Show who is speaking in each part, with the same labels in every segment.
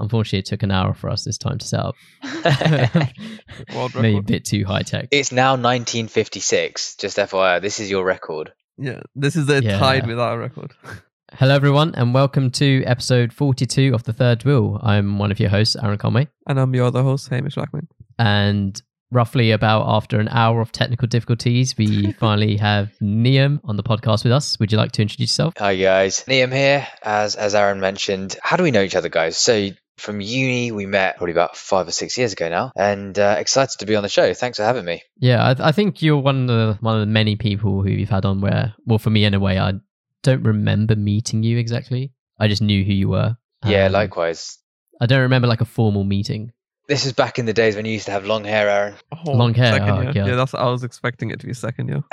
Speaker 1: Unfortunately, it took an hour for us this time to set up.
Speaker 2: World
Speaker 1: Maybe a bit too high tech.
Speaker 3: It's now 1956. Just FYI, this is your record.
Speaker 2: Yeah, this is the
Speaker 1: Yeah.
Speaker 2: tied with our record.
Speaker 1: Hello, everyone, and welcome to episode 42 of The Third Wheel. I'm one of your hosts, Aaron Conway.
Speaker 2: And I'm your other host, Hamish Lackman.
Speaker 1: And roughly about after an hour of technical difficulties, we finally have Liam on the podcast with us. Would you like to introduce yourself?
Speaker 3: Hi guys, Liam here. As as Aaron mentioned, how do we know each other, guys? So from uni, we met probably about five or six years ago now, and uh, excited to be on the show. Thanks for having me.
Speaker 1: Yeah, I, I think you're one of the one of the many people who you've had on where, well, for me anyway, I don't remember meeting you exactly. I just knew who you were.
Speaker 3: Yeah,
Speaker 1: Um,
Speaker 3: likewise.
Speaker 1: I don't remember like a formal meeting.
Speaker 3: This is back in the days when you used to have long hair, Aaron.
Speaker 2: Oh,
Speaker 1: Long hair,
Speaker 2: Second
Speaker 1: oh,
Speaker 2: year.
Speaker 1: God.
Speaker 2: Yeah, that's I was expecting it to be second year.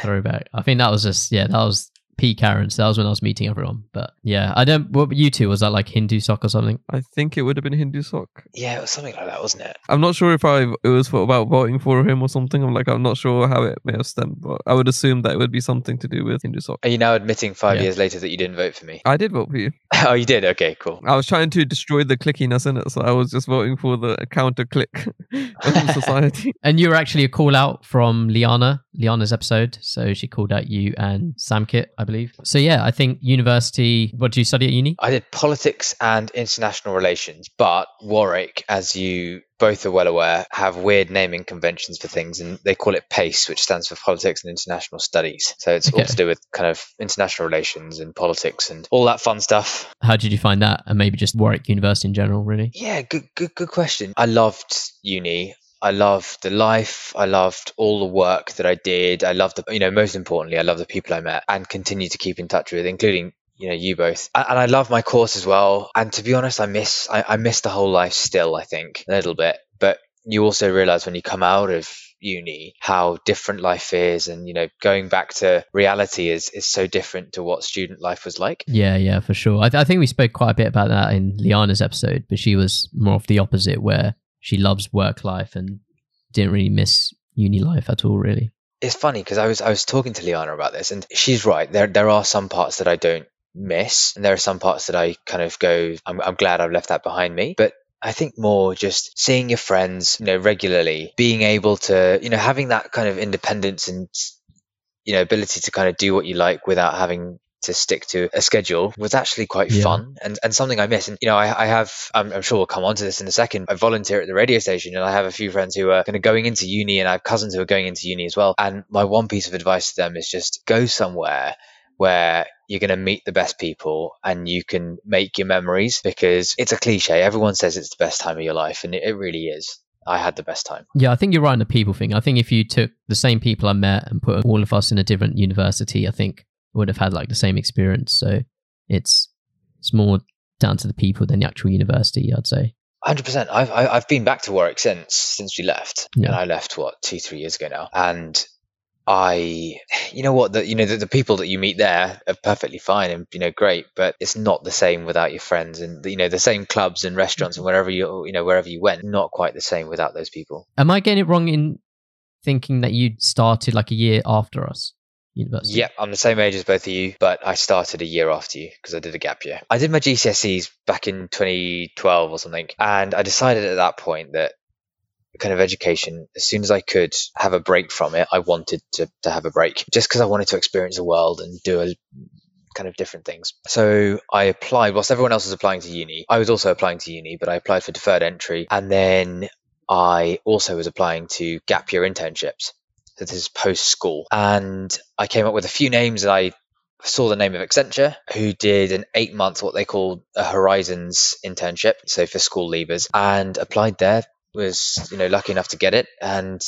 Speaker 1: Throwback. I think that was just yeah, that was peak Aaron. So that was when I was meeting everyone. But yeah, I don't. What were you two was that like Hindu Soc or something?
Speaker 2: I think it would have been Hindu Soc.
Speaker 3: yeah, it was something like that, wasn't it?
Speaker 2: I'm not sure if I it was for, about voting for him or something. I'm like I'm not sure how it may have stemmed, but I would assume that it would be something to do with Hindu Soc.
Speaker 3: Are you now admitting five
Speaker 1: Yeah.
Speaker 3: years later that you didn't vote for me?
Speaker 2: I did vote for you.
Speaker 3: oh, you did. Okay, cool.
Speaker 2: I was trying to destroy the clickiness in it, so I was just voting for the counter click of society.
Speaker 1: And you were actually a call out from Liana, Liana's episode. So she called out you and Samkit, I believe. So yeah, I think university. What do you study at uni?
Speaker 3: I did politics and international relations, but Warwick, as you both are well aware, have weird naming conventions for things, and they call it PAIS, which stands for Politics and International Studies. So it's all to do with kind of international relations and politics and all that fun stuff.
Speaker 1: How did you find that? And maybe just Warwick University in general, really?
Speaker 3: Yeah, good, good, good question. I loved uni. I loved the life. I loved all the work that I did. I loved the, you know, most importantly, I love the people I met and continue to keep in touch with, including you know you both. And I love my course as well. And to be honest, I miss I, I miss the whole life still. I think a little bit, but you also realize when you come out of uni how different life is and you know going back to reality is is so different to what student life was like
Speaker 1: Yeah, yeah, for sure. I, th- I think we spoke quite a bit about that in Liana's episode, but she was more of the opposite, where she loves work life and didn't really miss uni life at all, really.
Speaker 3: it's funny because I was I was talking to Liana about this, and she's right. There there are some parts that I don't miss, and there are some parts that I kind of go. I'm I'm glad I've left that behind me, but. I think more just seeing your friends, you know, regularly, being able to, you know, having that kind of independence and, you know, ability to kind of do what you like without having to stick to a schedule was actually quite
Speaker 1: Yeah.
Speaker 3: fun and, and something I miss. And, you know, I, I have, I'm, I'm sure we'll come on to this in a second. I volunteer at the radio station and I have a few friends who are kind of going into uni and I have cousins who are going into uni as well. And my one piece of advice to them is just go somewhere where you're going to meet the best people and you can make your memories because it's a cliche. Everyone says it's the best time of your life and it, it really is. I had the best time.
Speaker 1: Yeah, I think you're right on the people thing. I think if you took the same people I met and put all of us in a different university, I think would have had like the same experience. So it's it's more down to the people than the actual university, I'd say.
Speaker 3: Hundred percent. I've I- I've been back to Warwick since since we left,
Speaker 1: Yeah.
Speaker 3: and I left what two three years ago now. And I, you know what, the you know the, the people that you meet there are perfectly fine and you know great, but it's not the same without your friends and you know the same clubs and restaurants and mm-hmm. wherever you you know wherever you went, not quite the same without those people.
Speaker 1: Am I getting it wrong in thinking that you started like a year after us, university?
Speaker 3: Yep, I'm the same age as both of you, but I started a year after you because I did a gap year. I did my GCSEs back in 2012 or something, and I decided at that point that kind of education, as soon as I could have a break from it, I wanted to, to have a break just because I wanted to experience the world and do a kind of different things. So I applied, whilst everyone else was applying to uni, I was also applying to uni, but I applied for deferred entry. And then I also was applying to gap year internships. This is post school. And I came up with a few names and I saw the name of Accenture, who did an eight month, what they called a Horizons internship. So for school leavers and applied there, was, you know, lucky enough to get it and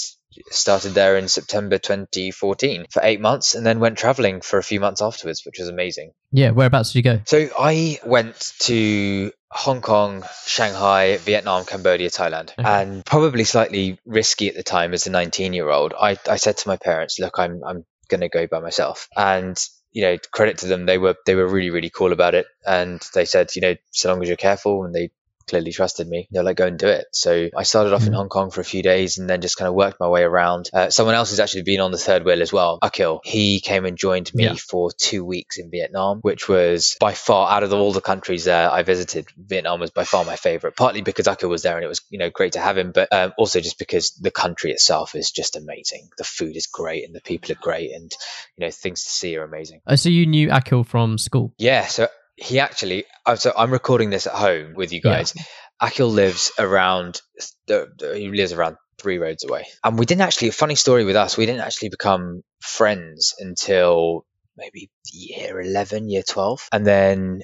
Speaker 3: started there in September 2014 for eight months and then went traveling for a few months afterwards, which was amazing.
Speaker 1: Yeah, whereabouts did you go?
Speaker 3: So I went to Hong Kong, Shanghai, Vietnam, Cambodia, Thailand,
Speaker 1: Okay.
Speaker 3: and probably slightly risky at the time as a 19 year old. I, I said to my parents, look, I'm, I'm going to go by myself. And, you know, credit to them. They were, they were really, really cool about it. And they said, you know, so long as you're careful and they clearly trusted me. They're like, go and do it. So I started off in
Speaker 1: Mhm.
Speaker 3: Hong Kong for a few days and then just kind of worked my way around. Uh, someone else who's actually been on the third wheel as well, Akil, he came and joined me
Speaker 1: Yeah.
Speaker 3: for two weeks in Vietnam, which was by far out of all the countries there I visited, Vietnam was by far my favorite, partly because Akil was there and it was, you know, great to have him, but um, also just because the country itself is just amazing. The food is great and the people are great and, you know, things to see are amazing.
Speaker 1: Oh, so you knew Akil from school?
Speaker 3: Yeah, so he actually, uh, so I'm recording this at home with you
Speaker 1: Yeah.
Speaker 3: guys. Akil lives around, he lives around three roads away. And we didn't actually, funny story with us, we didn't actually become friends until maybe year 11, year 12. And then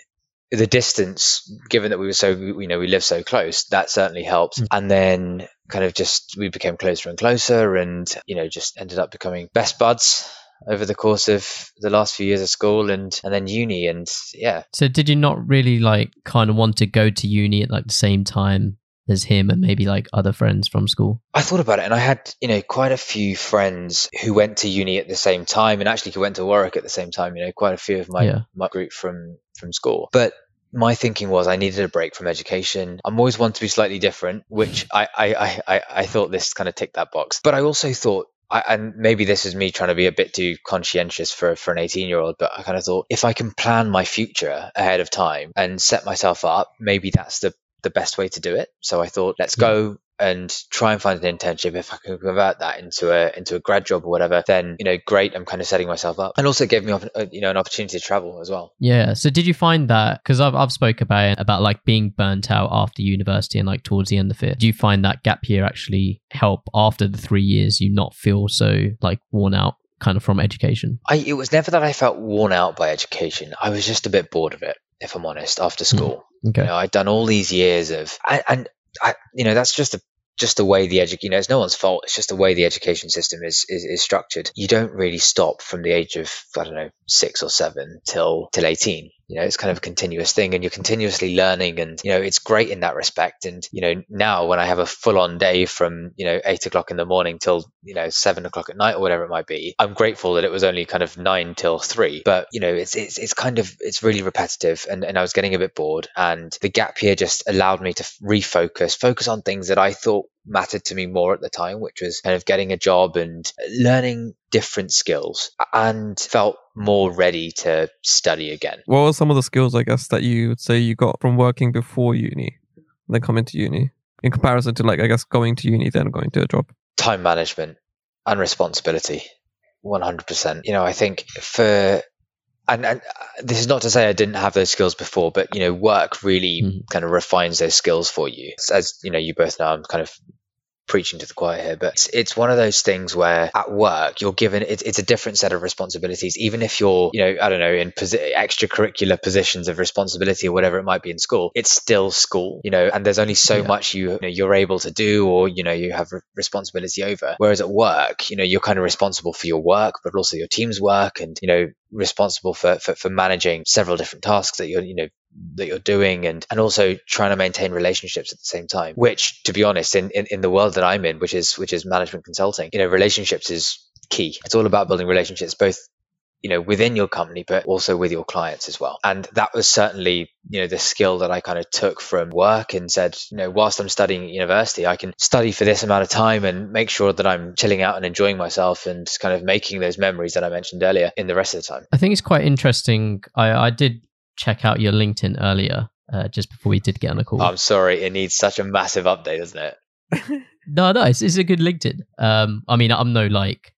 Speaker 3: the distance, given that we were so, you know, we live so close, that certainly helped.
Speaker 1: Mm.
Speaker 3: And then kind of just, we became closer and closer and, you know, just ended up becoming best buds over the course of the last few years of school and, and then uni. And yeah,
Speaker 1: So did you not really like kind of want to go to uni at like the same time as him and maybe like other friends from school?
Speaker 3: I thought about it and I had, you know, quite a few friends who went to uni at the same time and actually who went to Warwick at the same time, you know, quite a few of my,
Speaker 1: Yeah.
Speaker 3: my group from, from school. But my thinking was I needed a break from education. I'm always one to be slightly different, which I, I, I, I, I thought this kind of ticked that box. But I also thought I, and maybe this is me trying to be a bit too conscientious for, for an 18 year old, but I kind of thought if I can plan my future ahead of time and set myself up, maybe that's the, the best way to do it. So I thought, let's
Speaker 1: hmm.
Speaker 3: go and try and find an internship. If I can convert that into a into a grad job or whatever, then you know, great. I'm kind of setting myself up, and also gave me uh, you know an opportunity to travel as well.
Speaker 1: Yeah. So did you find that because I've I've spoke about it about like being burnt out after university and like towards the end of it. Do you find that gap year actually help after the three years you not feel so like worn out kind of from education?
Speaker 3: I it was never that I felt worn out by education. I was just a bit bored of it, if I'm honest. After school,
Speaker 1: Okay.
Speaker 3: You know, I'd done all these years of, and, and I, you know, that's just a, just the way the edu- you know, it's no one's fault. It's just the way the education system is, is is structured. You don't really stop from the age of I don't know six or seven till till eighteen. You know, it's kind of a continuous thing, and you're continuously learning, and you know, it's great in that respect. And you know, now when I have a full on day from you know eight o'clock in the morning till you know seven o'clock at night or whatever it might be, I'm grateful that it was only kind of nine till three. But you know, it's it's it's kind of it's really repetitive, and and I was getting a bit bored, and the gap year just allowed me to refocus, focus on things that I thought mattered to me more at the time, which was kind of getting a job and learning different skills, and felt more ready to study again.
Speaker 2: What were some of the skills, I guess, that you would say you got from working before uni, then coming to uni, in comparison to like I guess going to uni then going to a job?
Speaker 3: time management and responsibility 100% you know i think for and, and uh, this is not to say i didn't have those skills before but you know work really
Speaker 1: Mhm.
Speaker 3: kind of refines those skills for you as you know you both know i'm kind of preaching to the choir here but it's, it's one of those things where at work you're given it's, it's a different set of responsibilities even if you're you know i don't know in posi- extracurricular positions of responsibility or whatever it might be in school it's still school you know and there's only so
Speaker 1: Yeah.
Speaker 3: much you, you know, you're able to do or you know you have re- responsibility over whereas at work you know you're kind of responsible for your work but also your team's work and you know responsible for for, for managing several different tasks that you're you know that you're doing and and also trying to maintain relationships at the same time which to be honest in, in in the world that i'm in which is which is management consulting you know relationships is key. It's all about building relationships both you know within your company but also with your clients as well. And that was certainly you know the skill that i kind of took from work and said you know whilst i'm studying at university i can study for this amount of time and make sure that i'm chilling out and enjoying myself and kind of making those memories that i mentioned earlier in the rest of the time.
Speaker 1: I think it's quite interesting. I, I did check out your LinkedIn earlier, uh, just before we did get on a call.
Speaker 3: i'm sorry it needs such a massive update doesn't it
Speaker 1: no, no, it's, it's a good LinkedIn. Um, I mean, I'm no like,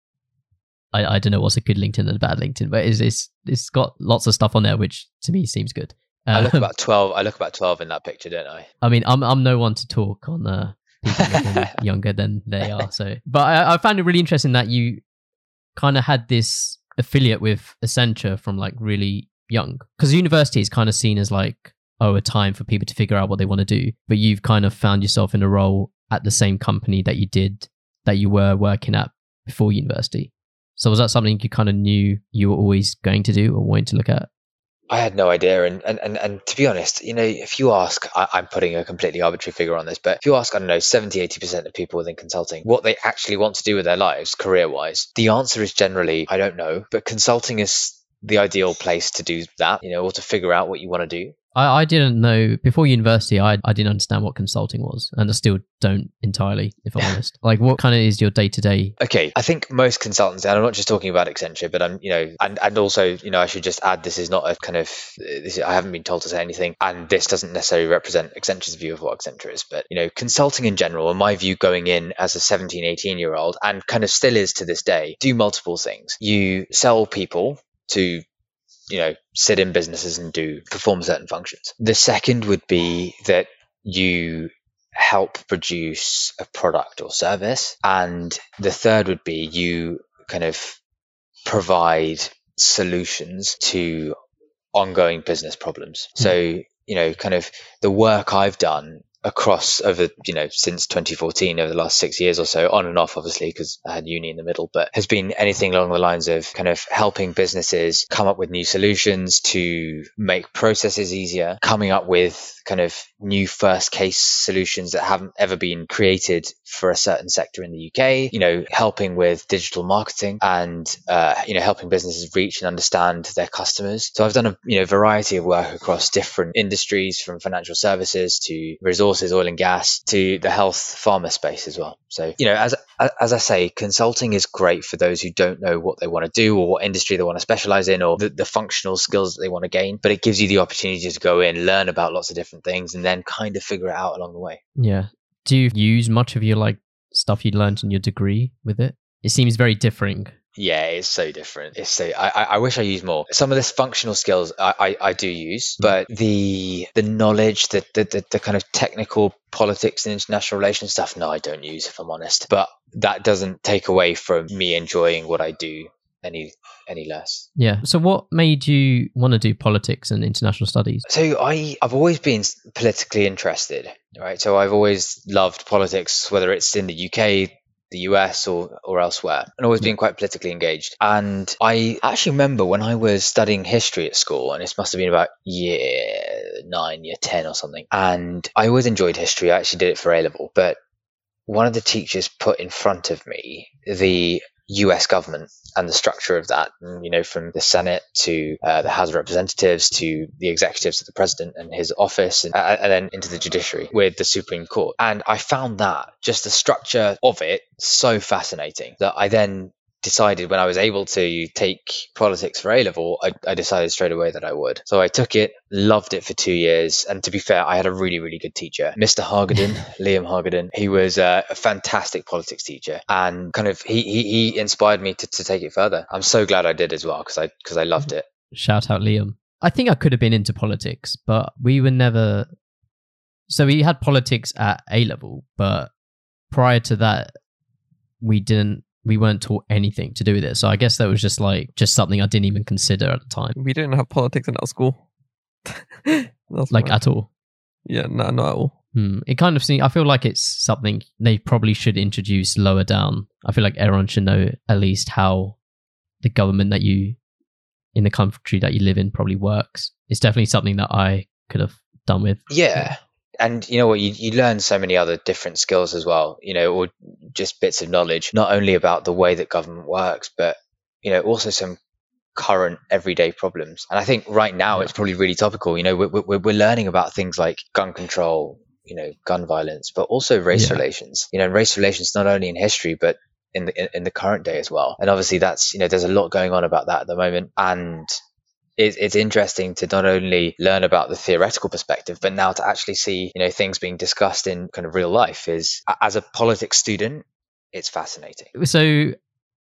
Speaker 1: I, I don't know what's a good LinkedIn and a bad LinkedIn, but it's it's it's got lots of stuff on there, which to me seems good.
Speaker 3: i look
Speaker 1: Um,
Speaker 3: about 12 i look about 12 in that picture don't i
Speaker 1: I mean, I'm I'm no one to talk on uh, people younger than they are. So, but I, I found it really interesting that you kind of had this affiliate with Accenture from like really young, because university is kind of seen as like oh a time for people to figure out what they want to do, but you've kind of found yourself in a role at the same company that you did that you were working at before university. So was that something you kind of knew you were always going to do or wanting to look at?
Speaker 3: I had no idea. And, and, and, and to be honest, you know, if you ask, I, I'm putting a completely arbitrary figure on this, but if you ask, I don't know, 70, 80% of people within consulting what they actually want to do with their lives career wise, the answer is generally, I don't know. But consulting is the ideal place to do that, you know, or to figure out what you want to do.
Speaker 1: I, I didn't know before university. I I didn't understand what consulting was, and I still don't entirely, if I'm honest. Like, what kind of is your day to day?
Speaker 3: Okay, I think most consultants, and I'm not just talking about Accenture, but I'm, you know, and, and also, you know, I should just add this is not a kind of, this, I haven't been told to say anything, and this doesn't necessarily represent Accenture's view of what Accenture is, but, you know, consulting in general, in my view going in as a 17, 18 year old, and kind of still is to this day, do multiple things. You sell people to you know sit in businesses and do perform certain functions. The second would be that you help produce a product or service. And the third would be you kind of provide solutions to ongoing business problems.
Speaker 1: Hmm.
Speaker 3: so you know kind of the work i've done across over you know since 2014 over the last six years or so on and off obviously because i had uni in the middle but has been anything along the lines of kind of helping businesses come up with new solutions to make processes easier coming up with kind of new first case solutions that haven't ever been created for a certain sector in the uk you know helping with digital marketing and uh, you know helping businesses reach and understand their customers. So i've done a you know variety of work across different industries from financial services to resources oil and gas to the health pharma space as well so you know as as i say consulting is great for those who don't know what they want to do or what industry they want to specialize in or the, the functional skills that they want to gain but it gives you the opportunity to go in learn about lots of different things and then kind of figure it out along the way
Speaker 1: Yeah. Do you use much of your like stuff you learned in your degree with it? It seems very differing.
Speaker 3: Yeah, it's so different. It's so I, I wish I used more. Some of this functional skills I, I, I do use, mm. but the the knowledge, the, the the the kind of technical politics and international relations stuff, no, I don't use if I'm honest. But that doesn't take away from me enjoying what I do any any less.
Speaker 1: Yeah. So, what made you want to do politics and international studies?
Speaker 3: So I I've always been politically interested, right? So I've always loved politics, whether it's in the UK, the US, or or elsewhere, and always being quite politically engaged. And I actually remember when I was studying history at school, and this must have been about year nine, year ten, or something. And I always enjoyed history. I actually did it for A level, but one of the teachers put in front of me the US government and the structure of that, you know, from the Senate to uh, the House of Representatives to the executives of the president and his office, and, uh, and then into the judiciary with the Supreme Court. And I found that just the structure of it so fascinating that I then decided when I was able to take politics for A level, I, I decided straight away that I would. So I took it, loved it for two years. And to be fair, I had a really, really good teacher, Mr. Hargaden, Liam Hargaden. He was uh, a fantastic politics teacher and kind of he, he, he inspired me to, to take it further. I'm so glad I did as well because I, because I loved it.
Speaker 1: Shout out Liam. I think I could have been into politics, but we were never. So we had politics at A level, but prior to that, we didn't. We weren't taught anything to do with it. So I guess that was just like just something I didn't even consider at the time,
Speaker 2: We didn't have politics in our school.
Speaker 1: Like at all.
Speaker 2: yeah, no, not at all.
Speaker 1: Hmm. It kind of seems. I feel like it's something they probably should introduce lower down. I feel like everyone should know at least how the government that you in the country that you live in probably works. It's definitely something that I could have done with.
Speaker 3: Yeah. And you know what? You, you learn so many other different skills as well, you know, or just bits of knowledge, not only about the way that government works, but, you know, also some current everyday problems. And I think right now it's probably really topical. You know, we're, we're, we're learning about things like gun control, you know, gun violence, but also race
Speaker 1: Yeah.
Speaker 3: relations, you know, race relations not only in history, but in the, in, in the current day as well. And obviously that's, you know, there's a lot going on about that at the moment. And it's, it's interesting to not only learn about the theoretical perspective, but now to actually see, you know, things being discussed in kind of real life is as a politics student, it's fascinating.
Speaker 1: So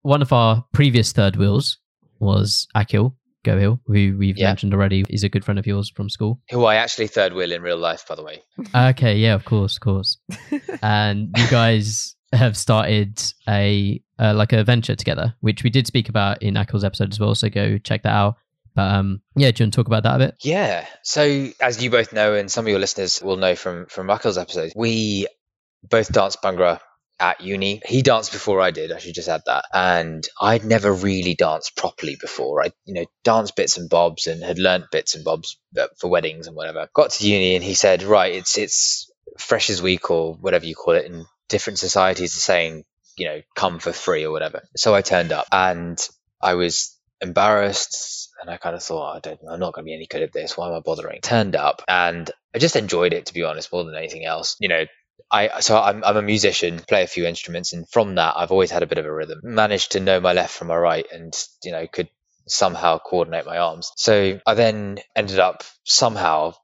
Speaker 1: one of our previous third wheels was Akil Gohil, who we've
Speaker 3: Yeah.
Speaker 1: mentioned already is a good friend of yours from school.
Speaker 3: Who I actually third wheel in real life, by the way.
Speaker 1: Okay, yeah, of course, of course. and you guys have started a uh, like a venture together, which we did speak about in Akil's episode as well. So go check that out. But um, yeah, do you want to talk about that a bit?
Speaker 3: Yeah. So as you both know, and some of your listeners will know from from Michael's episodes, we both danced Bhangra at uni. He danced before I did. I should just add that. And I'd never really danced properly before. I, you know, danced bits and bobs and had learnt bits and bobs uh, for weddings and whatever. Got to uni and he said, right, it's it's Freshers Week or whatever you call it, and different societies are saying, you know, come for free or whatever. So I turned up and I was embarrassed and I kind of thought, I I'm not going to be any good at this. Why am I bothering? Turned up, and I just enjoyed it to be honest, more than anything else. You know, I so I'm I'm a musician, play a few instruments, and from that I've always had a bit of a rhythm. Managed to know my left from my right, and you know could somehow coordinate my arms. So I then ended up somehow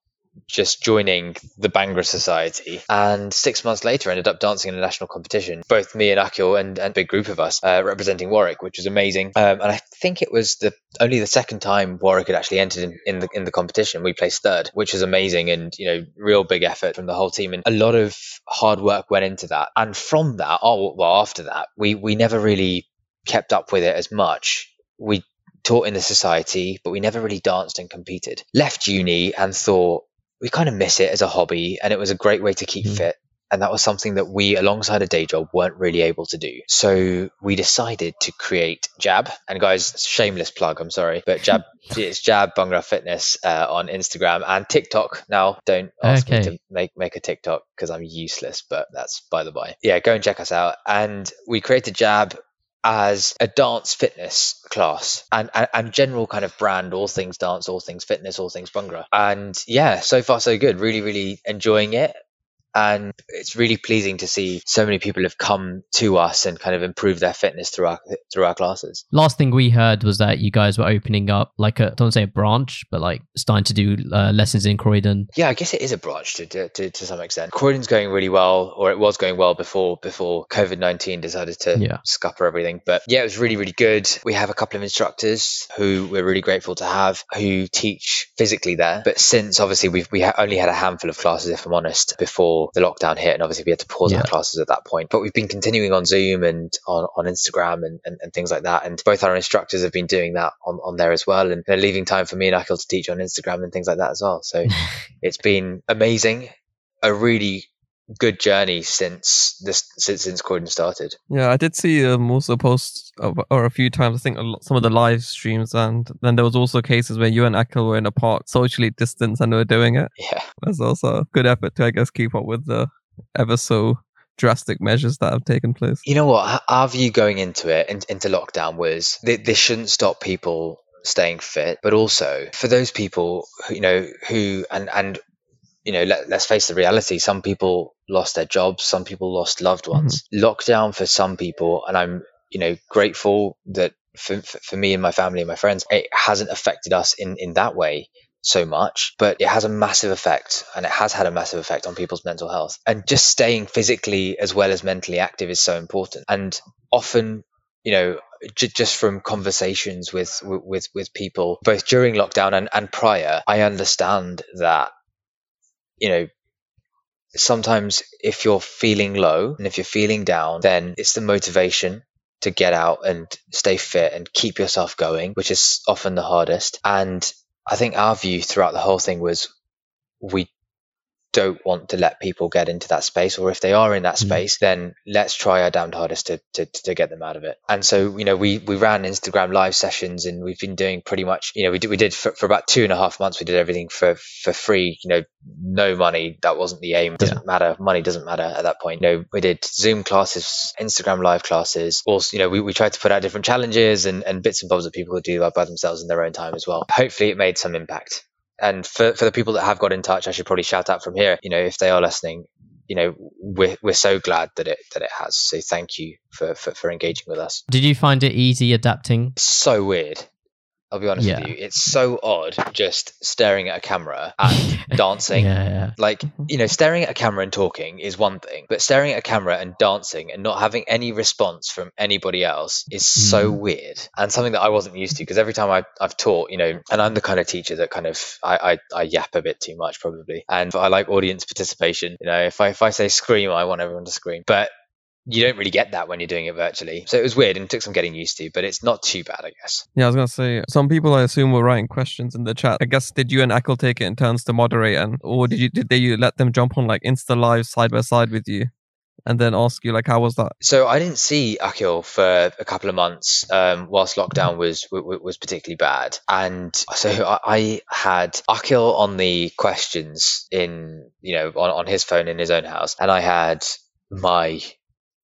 Speaker 3: just joining the Bhangra Society, and six months later ended up dancing in a national competition. Both me and Akil and, and a big group of us uh, representing Warwick, which was amazing. Um, and I think it was the only the second time Warwick had actually entered in, in the in the competition. We placed third, which was amazing, and you know, real big effort from the whole team, and a lot of hard work went into that. And from that, oh well, after that, we we never really kept up with it as much. We taught in the society, but we never really danced and competed. Left uni and thought we kind of miss it as a hobby, and it was a great way to keep
Speaker 1: Mm.
Speaker 3: fit. And that was something that we, alongside a day job, weren't really able to do. So we decided to create Jab. And guys, shameless plug, I'm sorry, but Jab, it's Jab Bhangra Fitness uh, on Instagram and TikTok. Now, don't ask me to make make a TikTok because I'm useless, but that's by the by. Yeah, go and check us out. And we created Jab as a dance fitness class and, and and general kind of brand all things dance all things fitness all things bhangra and yeah so far so good. Really really enjoying it and it's really pleasing to see so many people have come to us and kind of improved their fitness through our through our classes.
Speaker 1: Last thing we heard was that you guys were opening up like a don't say a branch, but like starting to do uh, lessons in Croydon.
Speaker 3: yeah i guess it is a branch to, to, to, to some extent. Croydon's going really well or it was going well before before covid-19 decided to
Speaker 1: Yeah.
Speaker 3: scupper everything. But yeah it was really really good. We have a couple of instructors who we're really grateful to have who teach physically there. But since obviously we've we ha- only had a handful of classes if i'm honest before the lockdown hit and obviously we had to pause
Speaker 1: Yeah.
Speaker 3: our classes at that point but we've been continuing on zoom and on, on instagram and, and, and things like that. And both our instructors have been doing that on, on there as well. And they're leaving time for me and akil to teach on instagram and things like that as well. So it's been amazing a really good journey since this since since Croydon started.
Speaker 2: Yeah, I did see um, also posts of, or a few times. I think a lot, some of the live streams, and then there was also cases where you and Akil were in a park, socially distanced, and were doing it.
Speaker 3: Yeah,
Speaker 2: That's also a good effort to, I guess, keep up with the ever so drastic measures that have taken place.
Speaker 3: you know what? Our view going into it in, into lockdown was that this shouldn't stop people staying fit, but also for those people who you know who and and you know let, let's face the reality. Some people lost their jobs. Some people lost loved mm-hmm. ones. Lockdown for some people, and I'm you know grateful that for, for for me and my family and my friends, it hasn't affected us in in that way so much, but it has a massive effect and it has had a massive effect on people's mental health. And just staying physically as well as mentally active is so important. And often, you know, j- just from conversations with, with, with people, both during lockdown and, and prior, I understand that, you know, sometimes if you're feeling low and if you're feeling down, then it's the motivation to get out and stay fit and keep yourself going, which is often the hardest. And I think our view throughout the whole thing was we don't want to let people get into that space, or if they are in that
Speaker 1: Mhm.
Speaker 3: space, then let's try our damned hardest to, to, to get them out of it. And so, you know, we, we ran Instagram live sessions and we've been doing pretty much, you know, we did, we did for, for about two and a half months, we did everything for, for free, you know, no money. That wasn't the aim. Doesn't matter. Money doesn't matter at that point. You know, we did Zoom classes, Instagram live classes. Also, you know, we, we tried to put out different challenges and, and bits and bobs that people could do by themselves in their own time as well. Hopefully it made some impact. And for, for the people that have got in touch, I should probably shout out from here, you know, if they are listening, you know, we're, we're so glad that it, that it has. So thank you for, for, for engaging with us.
Speaker 1: Did you find it easy adapting?
Speaker 3: So weird. I'll be honest
Speaker 1: Yeah.
Speaker 3: with you. It's so odd just staring at a camera and dancing.
Speaker 1: Yeah, yeah.
Speaker 3: Like, you know, staring at a camera and talking is one thing, but staring at a camera and dancing and not having any response from anybody else is so
Speaker 1: Mm.
Speaker 3: weird and something that I wasn't used to because every time I, I've taught, you know, and I'm the kind of teacher that kind of, I, I, I yap a bit too much probably. And I like audience participation. You know, if I, if I say scream, I want everyone to scream. But you don't really get that when you're doing it virtually. So it was weird and took some getting used to, but it's not too bad, I guess.
Speaker 2: Yeah, I was gonna say some people I assume were writing questions in the chat. I guess did you and Akil take it in turns to moderate, and or did you did they you let them jump on like Insta live side by side with you, and then ask you like how was that?
Speaker 3: So I didn't see Akil for a couple of months um, whilst lockdown was w- w- was particularly bad, and so I, I had Akil on the questions in you know on, on his phone in his own house, and I had my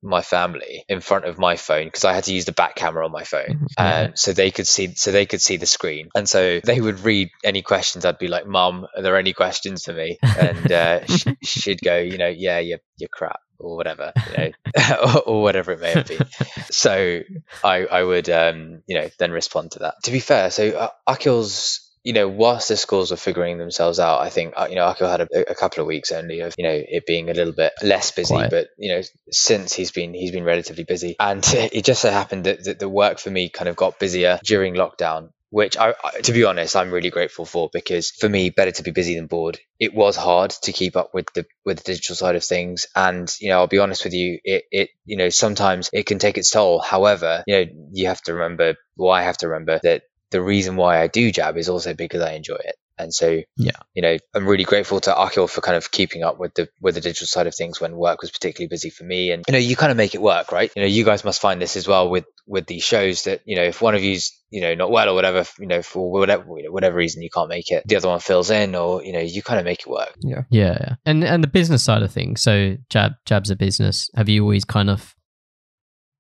Speaker 3: my family in front of my phone because I had to use the back camera on my phone,
Speaker 2: Mhm.
Speaker 3: Um, so they could see so they could see the screen, and so they would read any questions. I'd be like, "Mum, are there any questions for me?" And uh, she'd go, "You know, yeah, you're you're crap." Or whatever, you know, or, or whatever it may have been. So I, I would, um, you know, then respond to that. To be fair, so uh, Akil's, you know, whilst the schools were figuring themselves out, I think, uh, you know, Akil had a, a couple of weeks only of, you know, it being a little bit less busy.
Speaker 1: Quiet.
Speaker 3: But you know, since he's been he's been relatively busy, and it just so happened that, that the work for me kind of got busier during lockdown. Which I, I, to be honest, I'm really grateful for because for me, better to be busy than bored. It was hard to keep up with the with the digital side of things, and you know, I'll be honest with you, it it you know sometimes it can take its toll. However, you know, you have to remember, well, I have to remember that the reason why I do jab is also because I enjoy it. And so,
Speaker 1: Yeah.
Speaker 3: you know, I'm really grateful to Akil for kind of keeping up with the with the digital side of things when work was particularly busy for me. And you know, you kind of make it work, right? You know, you guys must find this as well with with these shows that you know, if one of you's you know not well or whatever, you know, for whatever you know, whatever reason you can't make it, the other one fills in, or you know, you kind of make it work.
Speaker 1: Yeah, yeah. And and the business side of things. So Jab Jab's a business. Have you always kind of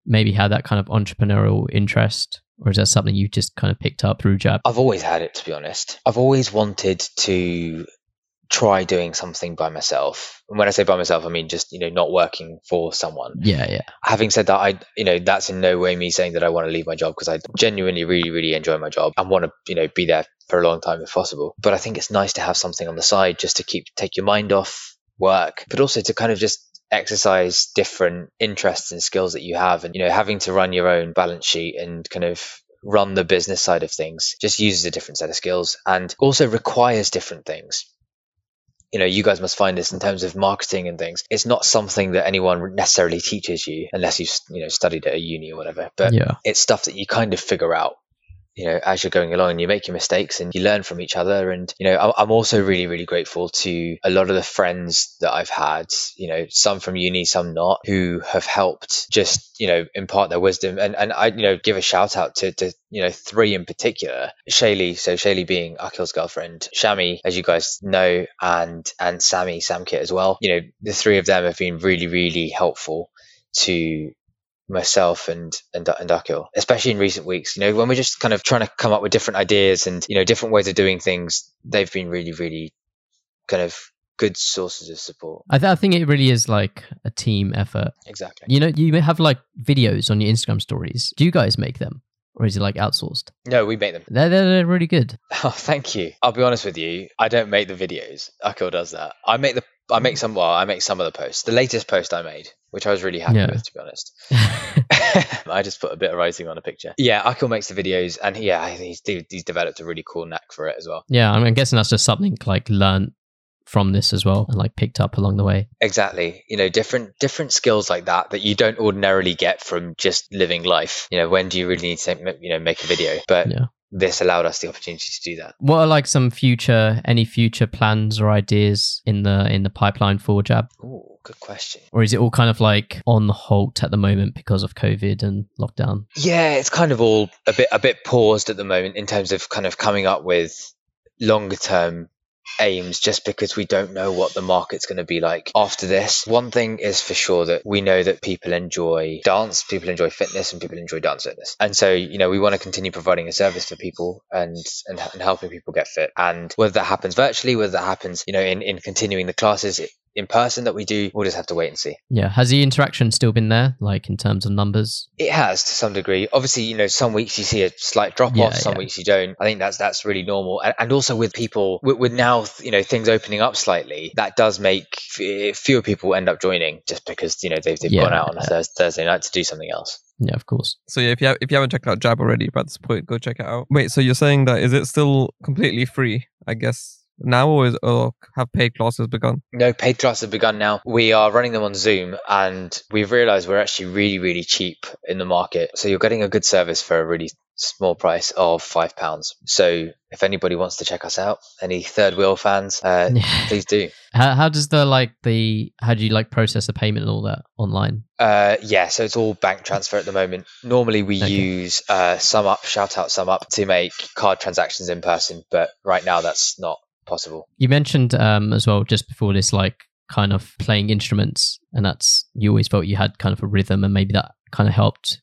Speaker 1: maybe had that kind of entrepreneurial interest, or is that something you just kind of picked up through Jab?
Speaker 3: I've always had it, to be honest. I've always wanted to try doing something by myself. And when I say by myself, I mean just, you know, not working for someone.
Speaker 1: Yeah, yeah,
Speaker 3: Having said that, I, you know, that's in no way me saying that I want to leave my job because I genuinely really, really enjoy my job and want to, you know, be there for a long time if possible. But I think it's nice to have something on the side just to keep, take your mind off work, but also to kind of just exercise different interests and skills that you have. And, you know, having to run your own balance sheet and kind of run the business side of things just uses a different set of skills and also requires different things you know you guys must find this in terms of marketing and things it's not something that anyone necessarily teaches you unless you've you know studied at a uni or whatever but
Speaker 1: yeah.
Speaker 3: it's stuff that you kind of figure out you know as you're going along and you make your mistakes and you learn from each other. And you know i'm also really really grateful to a lot of the friends that i've had you know some from uni some not who have helped just you know impart their wisdom. And and i you know give a shout out to to you know three in particular. Shaylee so shaylee being akil's girlfriend shami as you guys know and and sammy samkit as well. You know the three of them have been really really helpful to myself and and and Akil, especially in recent weeks. You know, when we're just kind of trying to come up with different ideas and you know different ways of doing things, they've been really, really kind of good sources of support.
Speaker 1: I, th- I think it really is like a team effort.
Speaker 3: Exactly.
Speaker 1: You know, you have like videos on your Instagram stories. Do you guys make them, or is it like outsourced?
Speaker 3: No, we make them.
Speaker 1: They're they're, they're really good.
Speaker 3: Oh, thank you. I'll be honest with you. I don't make the videos. Akil does that. I make the. I make some. Well, I make some of the posts. The latest post I made, which I was really happy
Speaker 1: Yeah.
Speaker 3: with, to be honest. I just put a bit of writing on a picture. Yeah, Akil makes the videos, and yeah, he's he's developed a really cool knack for it as well.
Speaker 1: yeah, I'm guessing that's just something like learned from this as well and like picked up along the way.
Speaker 3: Exactly. You know, different different skills like that that you don't ordinarily get from just living life. You know, when do you really need to you know make a video? But
Speaker 1: Yeah.
Speaker 3: This allowed us the opportunity to do that.
Speaker 1: What are like some future any future plans or ideas in the in the pipeline for Jab?
Speaker 3: Ooh, good question.
Speaker 1: Or is it all kind of like on the halt at the moment because of COVID and lockdown?
Speaker 3: Yeah, it's kind of all a bit a bit paused at the moment in terms of kind of coming up with longer term aims just because we don't know what the market's going to be like after this. One thing is for sure that we know that people enjoy dance, people enjoy fitness, and people enjoy dance fitness. And so, you know, we want to continue providing a service for people and, and and helping people get fit. And whether that happens virtually, whether that happens, you know, in in continuing the classes in person that we do, we'll just have to wait and see.
Speaker 1: Yeah. Has the interaction still been there, like in terms of numbers?
Speaker 3: It has to some degree. Obviously, you know, some weeks you see a slight drop
Speaker 1: Yeah,
Speaker 3: off, some
Speaker 1: yeah.
Speaker 3: weeks you don't. I think that's that's really normal. And, and also with people, with, with now, you know, things opening up slightly, that does make f- fewer people end up joining just because you know they've, they've
Speaker 1: Yeah,
Speaker 3: gone out on a
Speaker 1: yeah.
Speaker 3: Thurs Thursday night to do something else.
Speaker 1: Yeah, of course.
Speaker 2: So yeah, if you have, if you haven't checked out Jab already, by this point, go check it out. Wait, so you're saying that is it still completely free? I guess now, or, is, or have paid classes begun?
Speaker 3: No, paid classes have begun now. We are running them on Zoom, and we've realised we're actually really, really cheap in the market. So you're getting a good service for a really small price of five pounds. So if anybody wants to check us out, any third wheel fans, uh, please do.
Speaker 1: How how does the like the how do you like process the payment and all that online?
Speaker 3: Uh, yeah, so it's all bank transfer at the moment. Normally, we
Speaker 1: Okay.
Speaker 3: use uh, SumUp, shout out SumUp to make card transactions in person, but right now that's not possible.
Speaker 1: You mentioned um as well just before this like kind of playing instruments, and that's you always felt you had kind of a rhythm, and maybe that kind of helped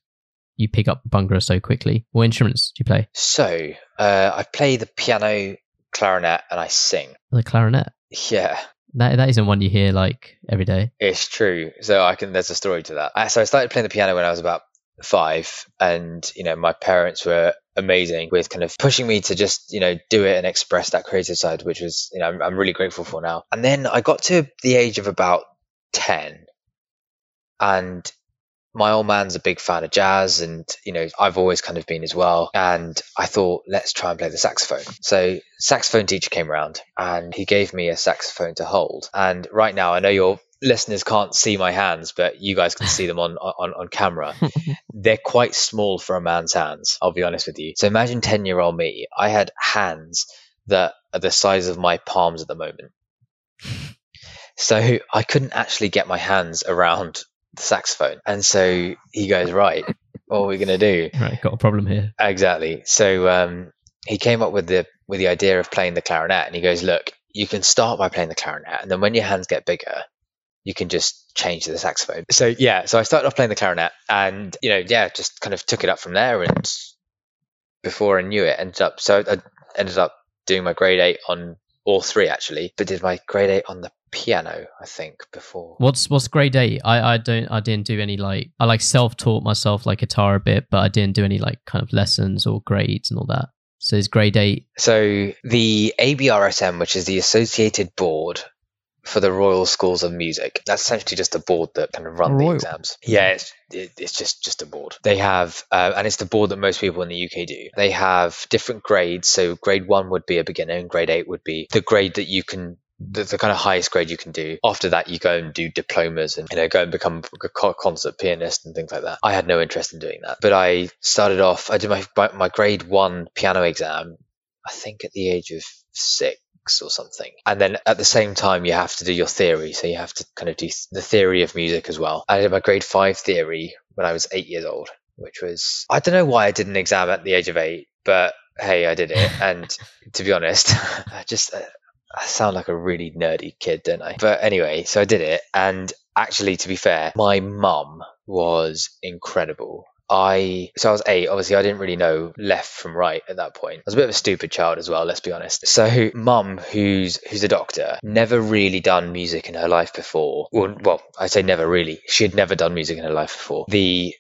Speaker 1: you pick up bhangra so quickly. What instruments do you play?
Speaker 3: So uh, I play the piano, clarinet, and I sing.
Speaker 1: The clarinet.
Speaker 3: Yeah,
Speaker 1: That that isn't one you hear like every day.
Speaker 3: it's true. So I can. There's a story to that. I, so I started playing the piano when I was about five, and you know my parents were amazing with kind of pushing me to just you know do it and express that creative side, which was you know I'm, I'm really grateful for now. And then I got to the age of about ten, and my old man's a big fan of jazz and you know i've always kind of been as well. And i thought let's try and play the saxophone. So saxophone teacher came around and he gave me a saxophone to hold. And right now i know your listeners can't see my hands but you guys can see them on on, on camera. They're quite small for a man's hands i'll be honest with you. So imagine 10 year old me. I had hands that are the size of my palms at the moment. So i couldn't actually get my hands around the saxophone. And so he goes right what are we going to do?
Speaker 1: Right, got a problem here.
Speaker 3: Exactly. So um, he came up with the with the idea of playing the clarinet, and he goes, "Look, you can start by playing the clarinet, and then when your hands get bigger, you can just change to the saxophone." So yeah, so I started off playing the clarinet, and you know, yeah, just kind of took it up from there, and before I knew it, ended up so I ended up doing my grade eight on all three actually, but did my grade eight on the piano, I think, before.
Speaker 1: What's what's grade eight? I I don't I didn't do any like I like self taught myself like guitar a bit, but I didn't do any like kind of lessons or grades and all that. So is grade eight
Speaker 3: So the ABRSM, which is the Associated Board for the Royal Schools of Music, that's essentially just a board that kind of run the exams. Yeah, it's it, it's just just a board. They have, uh, and it's the board that most people in the UK do. They have different grades. So grade one would be a beginner, and grade eight would be the grade that you can. The, the kind of highest grade you can do. After that, you go and do diplomas and you know go and become a concert pianist and things like that. I had no interest in doing that, but I started off. I did my my, my grade one piano exam I think at the age of six or something. And then at the same time, you have to do your theory. So you have to kind of do the theory of music as well. I did my grade five theory when I was eight years old, which was, I don't know why I did an exam at the age of eight, but hey, I did it. And to be honest, I just, I sound like a really nerdy kid, don't I? But anyway, so I did it. And actually, to be fair, my mum was incredible. I so I was eight. Obviously, I didn't really know left from right at that point. I was a bit of a stupid child as well. Let's be honest. So, mum, who's who's a doctor, never really done music in her life before. Well, well, I say never really. She had never done music in her life before. The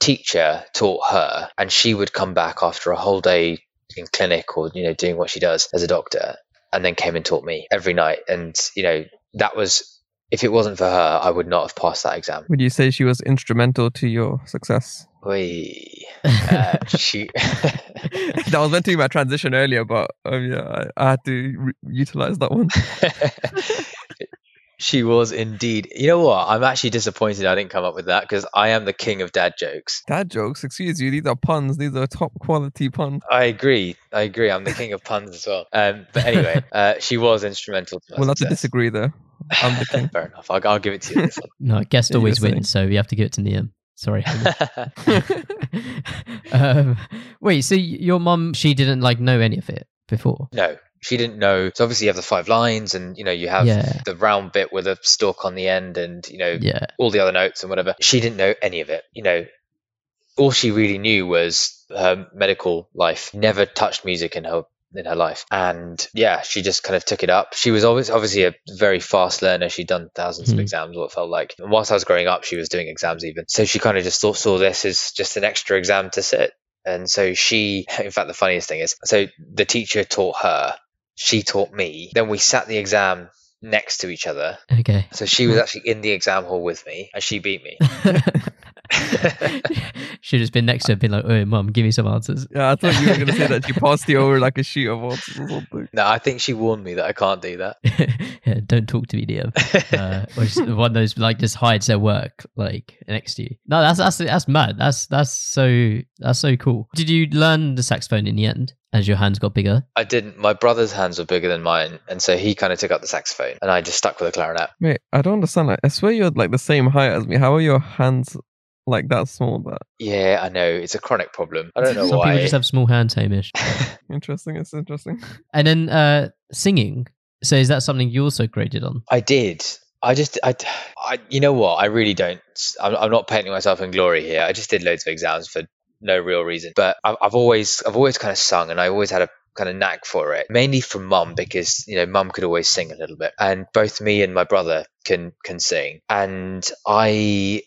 Speaker 3: teacher taught her, and she would come back after a whole day in clinic or you know doing what she does as a doctor, and then came and taught me every night. And you know that was if it wasn't for her, I would not have passed that exam.
Speaker 2: Would you say she was instrumental to your success?
Speaker 3: Wee. Uh, she.
Speaker 2: that was meant to be my transition earlier, but um, yeah, I, I had to re- utilize that one.
Speaker 3: she was indeed. You know what? I'm actually disappointed I didn't come up with that because I am the king of dad jokes.
Speaker 2: Dad jokes, excuse you, these are puns. These are top quality puns.
Speaker 3: I agree. I agree. I'm the king of puns as well. Um, but anyway, uh, she was instrumental. To my
Speaker 2: We'll have to disagree there. I'm the king.
Speaker 3: Fair enough. I'll, I'll give it to you.
Speaker 1: no guest always wins, so we have to give it to Liam. Sorry. um, wait, so your mum she didn't like know any of it before?
Speaker 3: no, she didn't know. So obviously you have the five lines, and you know you have
Speaker 1: Yeah.
Speaker 3: the round bit with a stalk on the end, and you know
Speaker 1: Yeah.
Speaker 3: all the other notes and whatever. She didn't know any of it. You know, all she really knew was her medical life. Never touched music in her in her life, and yeah, she just kind of took it up. She was always obviously a very fast learner. She'd done thousands of
Speaker 1: Mhm.
Speaker 3: exams, what it felt like. And whilst I was growing up, she was doing exams even. So she kind of just thought saw this as just an extra exam to sit. And so she, in fact, the funniest thing is, so the teacher taught her, she taught me. Then we sat the exam next to each other.
Speaker 1: Okay.
Speaker 3: So she was actually in the exam hall with me, and she beat me.
Speaker 1: Should have been next to her, been like, "Oh, mum, give me some answers."
Speaker 2: Yeah, I thought you were going to say that she passed you over like a sheet of answers or something.
Speaker 3: No, I think she warned me that I can't do that.
Speaker 1: yeah, don't talk to me, Liam. Uh, or just one of those like just hides their work like next to you. No, that's that's that's mad. That's that's so that's so cool. Did you learn the saxophone in the end as your hands got bigger?
Speaker 3: I didn't. My brother's hands were bigger than mine, and so he kind of took up the saxophone, and I just stuck with the clarinet.
Speaker 2: Wait, I don't understand. Like, I swear you're like the same height as me. How are your hands like that small? That
Speaker 3: Yeah, I know it's a chronic problem. I don't know
Speaker 1: Some
Speaker 3: why.
Speaker 1: people just have small hands, Hamish.
Speaker 2: interesting. It's interesting.
Speaker 1: And then uh, singing. So is that something you also graded on?
Speaker 3: I did. I just, I, I, you know what? I really don't. I'm, I'm not painting myself in glory here. I just did loads of exams for no real reason. But I've, I've always, I've always kind of sung, and I always had a kind of knack for it, mainly from mum because you know mum could always sing a little bit, and both me and my brother can can sing, and I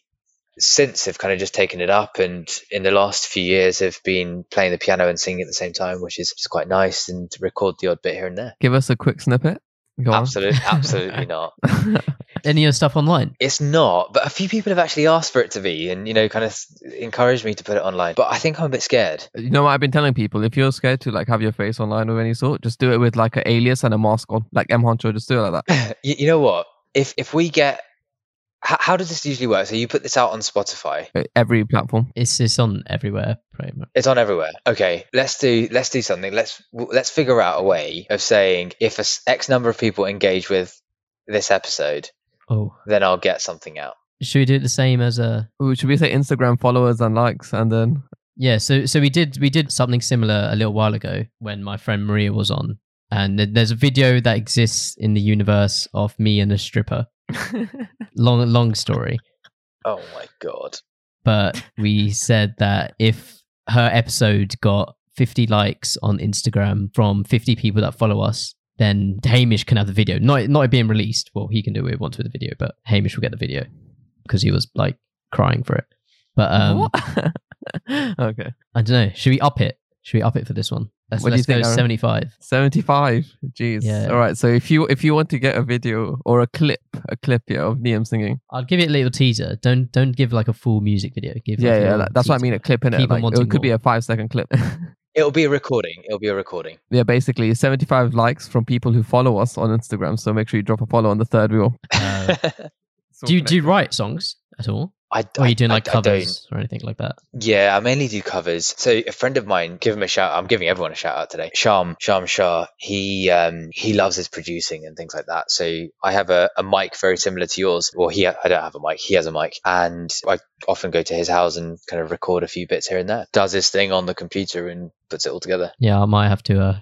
Speaker 3: since have kind of just taken it up and in the last few years have been playing the piano and singing at the same time which is just quite nice and record the odd bit here and there.
Speaker 2: Give us a quick snippet. Go
Speaker 3: absolutely absolutely not
Speaker 1: Any of the stuff online?
Speaker 3: it's not but a few people have actually asked for it to be and you know kind of encouraged me to put it online but i think i'm a bit scared
Speaker 2: You know what I've been telling people? If you're scared to like have your face online of any sort, just do it with like an alias and a mask on, like M Honcho. Just do it like that.
Speaker 3: you, you know what if if we get how, how does this usually work so you put this out on spotify
Speaker 2: Uh, Every platform.
Speaker 1: It's it's on everywhere, pretty much.
Speaker 3: It's on everywhere. Okay, let's do let's do something. Let's let's figure out a way of saying if a s- X number of people engage with this episode,
Speaker 1: Oh,
Speaker 3: then I'll get something out.
Speaker 1: should we do it the same as a?
Speaker 2: Ooh, should we say Instagram followers and likes, and then
Speaker 1: Yeah, so so we did we did something similar a little while ago when my friend Maria was on, and there's a video that exists in the universe of me and a stripper. long long story,
Speaker 3: Oh my god!
Speaker 1: but we said that if her episode got 50 likes on Instagram from 50 people that follow us, then Hamish can have the video. Not not it being released. Well, he can do what he wants with the video, but Hamish will get the video because he was like crying for it. But um,
Speaker 2: okay,
Speaker 1: I don't know. Should we up it? Should we up it for this one? Let's,
Speaker 2: What do you
Speaker 1: let's go
Speaker 2: think, Aaron?
Speaker 1: 75.
Speaker 2: seventy-five. Jeez.
Speaker 1: Yeah.
Speaker 2: All right. So if you if you want to get a video or a clip, a clip yeah of Liam singing,
Speaker 1: I'll give it a little teaser. Don't don't give like a full music video. Give
Speaker 2: yeah,
Speaker 1: like
Speaker 2: yeah, that's what I mean. A clip in it. Like, it could be a five-second clip.
Speaker 3: It'll be a recording. It'll be a recording.
Speaker 2: yeah, basically seventy-five likes from people who follow us on Instagram. So make sure you drop a follow on the third wheel.
Speaker 1: Uh, do you do you write songs at all?
Speaker 3: I,
Speaker 1: Or are you doing
Speaker 3: I-
Speaker 1: like
Speaker 3: I
Speaker 1: covers or anything like that?
Speaker 3: Yeah, I mainly do covers. So a friend of mine, give him a shout. I'm giving everyone a shout out today. Sham, Sham Shah. He um he loves his producing and things like that. So I have a, a mic very similar to yours. Well, he I don't have a mic. He has a mic, and I often go to his house and kind of record a few bits here and there. Does his thing on the computer and puts it all together.
Speaker 1: Yeah, I might have to uh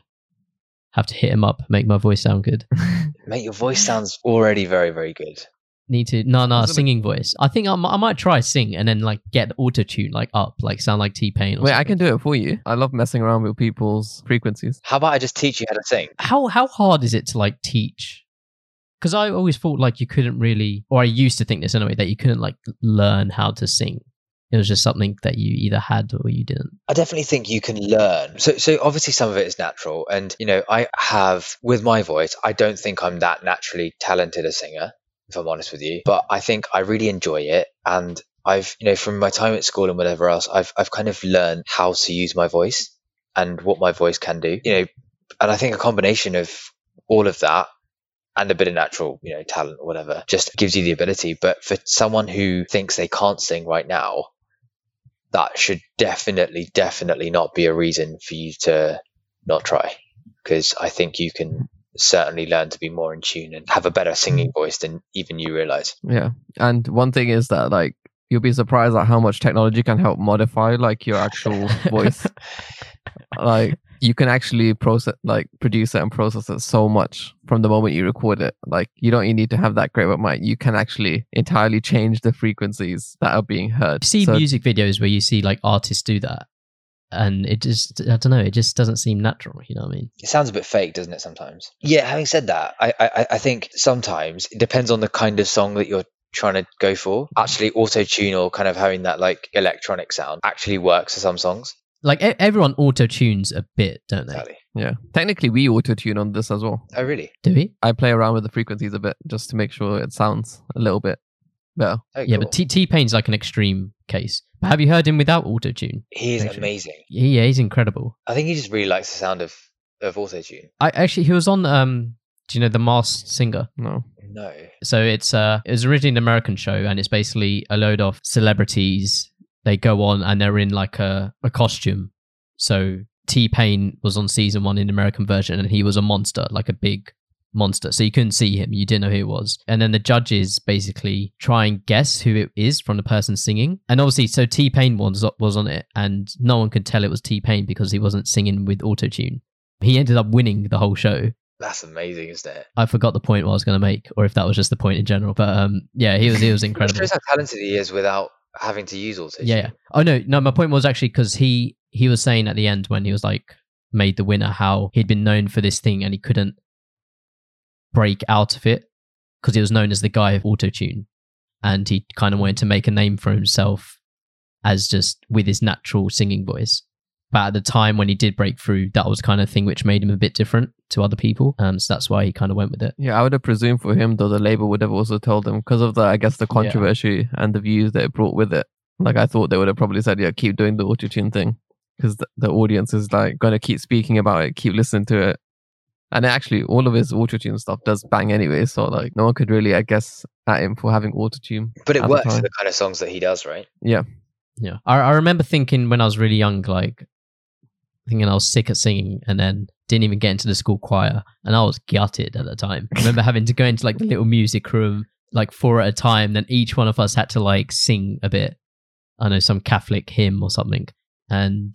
Speaker 1: have to hit him up, make my voice sound good.
Speaker 3: Mate, your voice sounds already very very good.
Speaker 1: Need to no no
Speaker 2: Wasn't
Speaker 1: singing voice. I think I mi- I might try sing and then like get auto tune like up, like sound like T Pain.
Speaker 2: Wait, I can do it for you. I love messing around with people's frequencies.
Speaker 3: How about I just teach you how to sing?
Speaker 1: How how hard is it to like teach? Because I always thought like you couldn't really, or I used to think this anyway, that you couldn't like learn how to sing. It was just something that you either had or you didn't.
Speaker 3: I definitely think you can learn. So, so obviously some of it is natural, and you know, I have with my voice. I don't think I'm that naturally talented a singer, if I'm honest with you. But I think I really enjoy it, and I've, you know, from my time at school and whatever else, I've, I've kind of learned how to use my voice and what my voice can do. You know, and I think a combination of all of that and a bit of natural, you know, talent or whatever, just gives you the ability. But for someone who thinks they can't sing right now, that should definitely, definitely not be a reason for you to not try. Because I think you can certainly learn to be more in tune and have a better singing mm. voice than even you realize.
Speaker 2: Yeah. And one thing is that like you'll be surprised at how much technology can help modify like your actual voice. Like you can actually process like produce it and process it so much from the moment you record it. Like you don't even need to have that great of a mic. You can actually entirely change the frequencies that are being heard.
Speaker 1: You see
Speaker 2: So-
Speaker 1: music videos where you see like artists do that, and it just I don't know, it just doesn't seem natural. You know what I mean?
Speaker 3: It sounds a bit fake, doesn't it? Sometimes. Yeah. Having said that, I, I, I think sometimes it depends on the kind of song that you're trying to go for. Actually, auto tune or kind of having that like electronic sound actually works for some songs.
Speaker 1: Like e- everyone auto tunes a bit, don't they?
Speaker 3: Exactly.
Speaker 2: Yeah. Technically we auto tune on this as well.
Speaker 3: Oh, really?
Speaker 1: Do we?
Speaker 2: I play around with the frequencies a bit just to make sure it sounds a little bit better.
Speaker 3: Oh,
Speaker 1: Yeah,
Speaker 3: cool.
Speaker 1: but T T Pain's like an extreme case. But have you heard him without auto tune?
Speaker 3: he is
Speaker 1: actually.
Speaker 3: amazing.
Speaker 1: Yeah, he's incredible.
Speaker 3: I think he just really likes the sound of of auto tune.
Speaker 1: I actually he was on um do you know the Masked Singer?
Speaker 2: No.
Speaker 3: No.
Speaker 1: So it's uh it was originally an American show and it's basically a load of celebrities. They go on and they're in like a, a costume. So T Pain was on season one in the American version and he was a monster, like a big monster. So you couldn't see him, you didn't know who it was. And then the judges basically try and guess who it is from the person singing. And obviously, so T Pain was was on it, and no one could tell it was T Pain because he wasn't singing with auto tune. He ended up winning the whole show
Speaker 3: That's amazing, isn't it?
Speaker 1: I forgot the point I was going to make, or if that was just the point in general. But um, yeah, he was he was incredible.
Speaker 3: shows how talented he is without having to use auto.
Speaker 1: Yeah, yeah. Oh no, no. My point was actually because he he was saying at the end when he was like made the winner how he'd been known for this thing and he couldn't break out of it because he was known as the guy of autotune, and he kind of wanted to make a name for himself as just with his natural singing voice. But at the time when he did break through, that was kind of thing which made him a bit different to other people. Um, so that's why he kind of went with it.
Speaker 2: Yeah, I would have presumed for him though the label would have also told him because of the I guess the controversy and the views that it brought with it. Like I thought they would have probably said, yeah, keep doing the autotune thing because the, the audience is like going to keep speaking about it, keep listening to it. And actually, all of his autotune stuff does bang anyway. So like, no one could really, I guess, at him for having autotune.
Speaker 3: But it
Speaker 2: at the
Speaker 3: works for the kind of songs that he does, right?
Speaker 2: Yeah,
Speaker 1: Yeah, I, I remember thinking when I was really young, like thinking I was sick at singing, and then didn't even get into the school choir, and I was gutted at the time. I remember having to go into like the little music room, like four at a time. Then each one of us had to like sing a bit. I know some Catholic hymn or something, and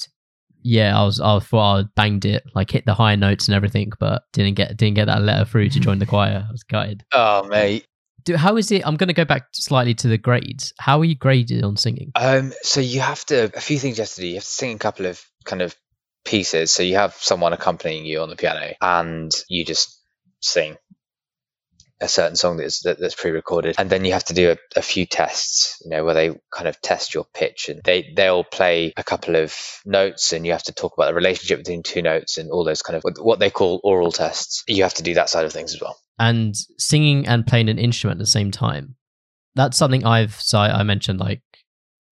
Speaker 1: yeah, I was I thought I banged it, like hit the high notes and everything, but didn't get didn't get that letter through to join the choir. I was gutted.
Speaker 3: Oh, mate.
Speaker 1: Do, how is it? I'm going to go back slightly to the grades. How are you graded on singing?
Speaker 3: Um, so you have to a few things you have to do. You have to sing a couple of kind of pieces. So you have someone accompanying you on the piano, and you just sing a certain song that's that, that's pre-recorded, and then you have to do a, a few tests. You know, where they kind of test your pitch, and they they'll play a couple of notes, and you have to talk about the relationship between two notes, and all those kind of what they call oral tests. You have to do that side of things as well.
Speaker 1: and singing and playing an instrument at the same time. That's something I've so I, I mentioned like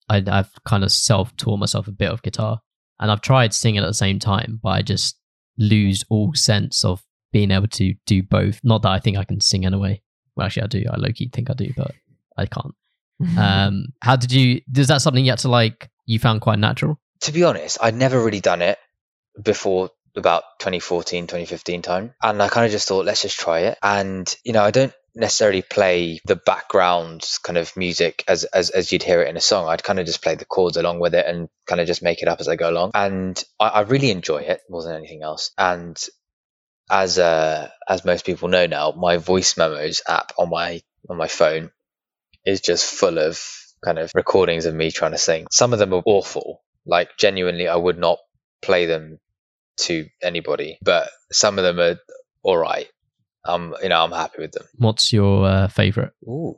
Speaker 1: I, I've kind of self-taught myself a bit of guitar, and I've tried singing at the same time, but I just lose all sense of being able to do both. Not that I think I can sing anyway. Well, actually, I do. I low key think I do, but I can't. Um, how did you? Is that something you had to like? You found quite natural?
Speaker 3: to be honest, I'd never really done it before about 2014, 2015 time. And I kind of just thought, let's just try it. And, you know, I don't necessarily play the background kind of music as, as, as you'd hear it in a song. I'd kind of just play the chords along with it and kind of just make it up as I go along. And I, I really enjoy it more than anything else. And as, uh, as most people know now, my voice memos app on my, on my phone is just full of kind of recordings of me trying to sing. Some of them are awful. Like genuinely, I would not play them to anybody, but some of them are all right. Um, you know, I'm happy with them.
Speaker 1: What's your uh, favorite?
Speaker 3: Ooh.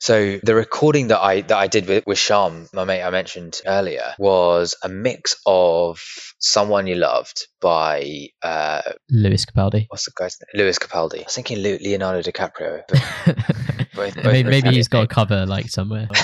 Speaker 3: So the recording that I that I did with, with Sham, my mate I mentioned earlier, was a mix of "Someone You Loved" by uh,
Speaker 1: Lewis Capaldi.
Speaker 3: what's the guy's name? Lewis Capaldi. I was thinking Leonardo DiCaprio, but both- both
Speaker 1: maybe, maybe he's got a cover like somewhere.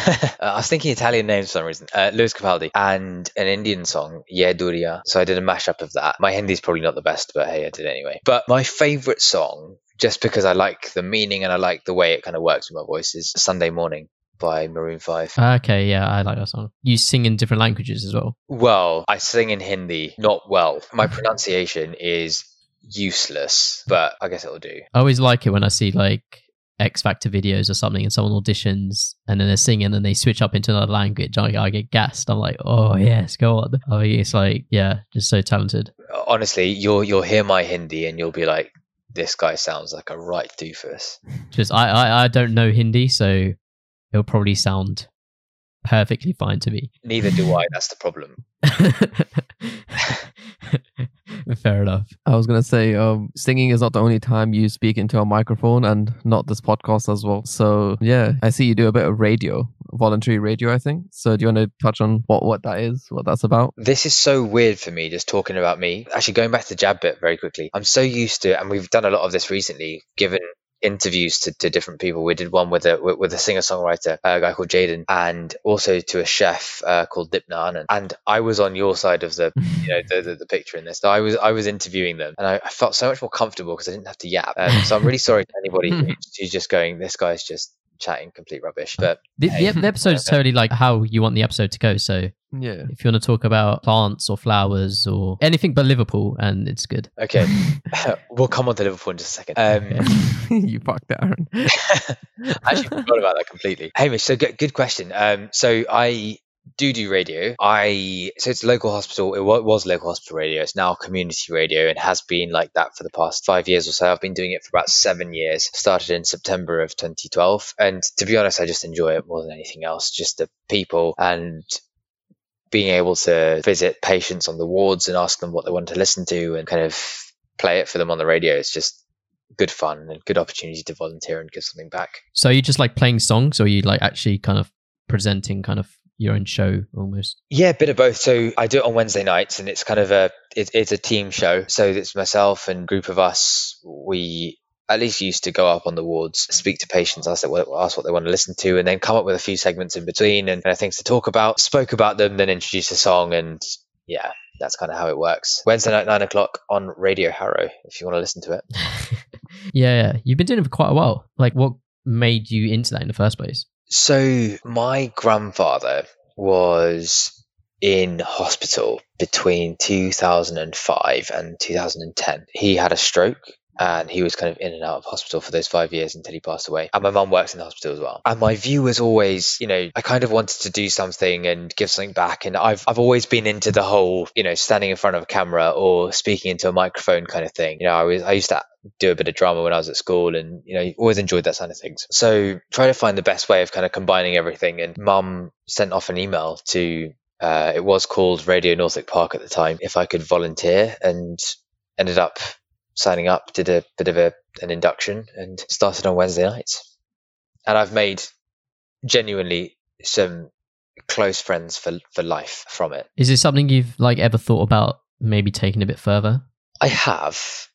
Speaker 3: I was thinking Italian names for some reason. Uh, Lewis Capaldi and an Indian song, Yeah Duria. So I did a mashup of that. My Hindi's probably not the best, but hey, I did anyway. But my favorite song, just because I like the meaning and I like the way it kind of works with my voice, is Sunday Morning by Maroon 5.
Speaker 1: Okay, yeah, I like that song. You sing in different languages as well.
Speaker 3: Well, I sing in Hindi, not well. My pronunciation is useless, but I guess it'll do.
Speaker 1: I always like it when I see like X Factor videos or something and someone auditions and then they're singing and then they switch up into another language. I, I get gassed. I'm like, oh yes, go on. Oh, it's like, yeah, just so talented.
Speaker 3: Honestly, you'll you'll hear my Hindi and you'll be like, this guy sounds like a right doofus.
Speaker 1: Just I, I, I don't know Hindi, so it'll probably sound perfectly fine to me.
Speaker 3: Neither do I. That's the problem.
Speaker 1: Fair enough.
Speaker 2: I was gonna say, um, singing is not the only time you speak into a microphone, and not this podcast as well. So yeah, I see you do a bit of radio, voluntary radio, I think. So do you want to touch on what what that is, what that's about?
Speaker 3: This is so weird for me, just talking about me. Actually, going back to the jab bit very quickly, I'm so used to, and we've done a lot of this recently, given interviews to, to different people. We did one with a with a singer songwriter, a guy called Jaden, and also to a chef uh, called Dipna Anand. And I was on your side of the you know the, the, the picture in this. So I was I was interviewing them, and I, I felt so much more comfortable because I didn't have to yap. Um, so I'm really sorry to anybody who's just going, this guy's just chatting complete rubbish. But
Speaker 1: The, the,
Speaker 3: Hey.
Speaker 1: the episode is totally like how you want the episode to go. So
Speaker 2: Yeah.
Speaker 1: if you want to talk about plants or flowers or anything but Liverpool, and it's good.
Speaker 3: okay, we'll come on to Liverpool in just a second. Um,
Speaker 2: you fucked it, Aaron.
Speaker 3: I actually forgot about that completely. Hamish, so good, good question. Um, so I do do radio. I so it's local hospital. It was local hospital radio. It's now community radio and has been like that for the past five years or so. I've been doing it for about seven years. Started in September of 2012, and to be honest, I just enjoy it more than anything else. Just the people and being able to visit patients on the wards and ask them what they want to listen to and kind of play it for them on the radio. It's just good fun and good opportunity to volunteer and give something back.
Speaker 1: So are you just like playing songs, or are you like actually kind of presenting kind of your own show almost?
Speaker 3: Yeah, a bit of both. So I do it on Wednesday nights, and it's kind of a it, it's a team show. So it's myself and group of us. We at least used to go up on the wards, speak to patients, ask, what, ask what they want to listen to, and then come up with a few segments in between and, and things to talk about. Spoke about them, then introduce a song, and yeah, that's kind of how it works. Wednesday night, nine o'clock on Radio Harrow, if you want to listen to it.
Speaker 1: yeah, yeah, you've been doing it for quite a while. Like, what made you into that in the first place?
Speaker 3: So my grandfather was in hospital between 2005 and 2010. He had a stroke and he was kind of in and out of hospital for those five years until he passed away. And my mum works in the hospital as well. And my view was always, you know, I kind of wanted to do something and give something back. And I've I've always been into the whole, you know, standing in front of a camera or speaking into a microphone kind of thing. You know, I was I used to do a bit of drama when I was at school and you know always enjoyed that side of things so try to find the best way of kind of combining everything and mum sent off an email to uh, it was called radio northwick park at the time if i could volunteer and ended up signing up, did a bit of a, an induction, and started on Wednesday nights. And I've made genuinely some close friends for for life from it.
Speaker 1: Is it something you've like ever thought about maybe taking a bit further?
Speaker 3: I have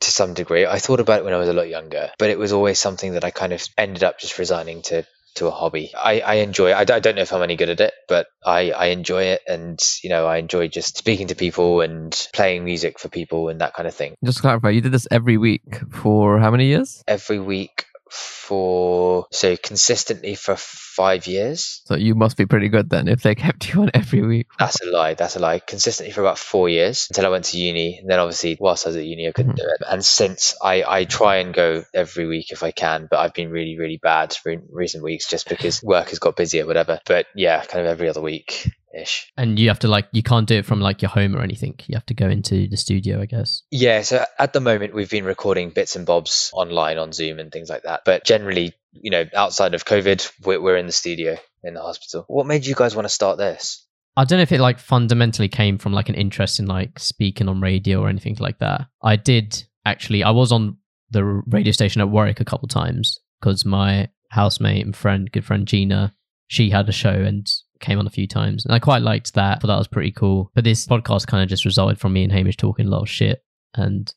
Speaker 3: to some degree. I thought about it when I was a lot younger, but it was always something that I kind of ended up just resigning to to a hobby. I, I enjoy it. I, I don't know if I'm any good at it, but I, I enjoy it. And, you know, I enjoy just speaking to people and playing music for people and that kind of thing.
Speaker 2: Just to clarify, you did this every week for how many years?
Speaker 3: Every week for, so consistently for five years.
Speaker 2: So you must be pretty good then if they kept you on every week.
Speaker 3: That's a lie. That's a lie. Consistently for about four years until I went to uni. And then obviously, whilst I was at uni, I couldn't mm-hmm. do it. And since I, I try and go every week if I can, but I've been really, really bad in recent weeks just because work has got busy or whatever. But yeah, kind of every other week. Ish.
Speaker 1: And you have to like you can't do it from like your home or anything. You have to go into the studio, I guess.
Speaker 3: Yeah, so at the moment we've been recording bits and bobs online on Zoom and things like that. But generally, you know, outside of COVID, we're, we're in the studio in the hospital. What made you guys want to start this?
Speaker 1: I don't know if it like fundamentally came from like an interest in like speaking on radio or anything like that. I did actually. I was on the radio station at Warwick a couple times because my housemate and friend, good friend Gina, she had a show and came on a few times. And I quite liked that. Thought that was pretty cool. But this podcast kind of just resulted from me and Hamish talking a lot of shit. And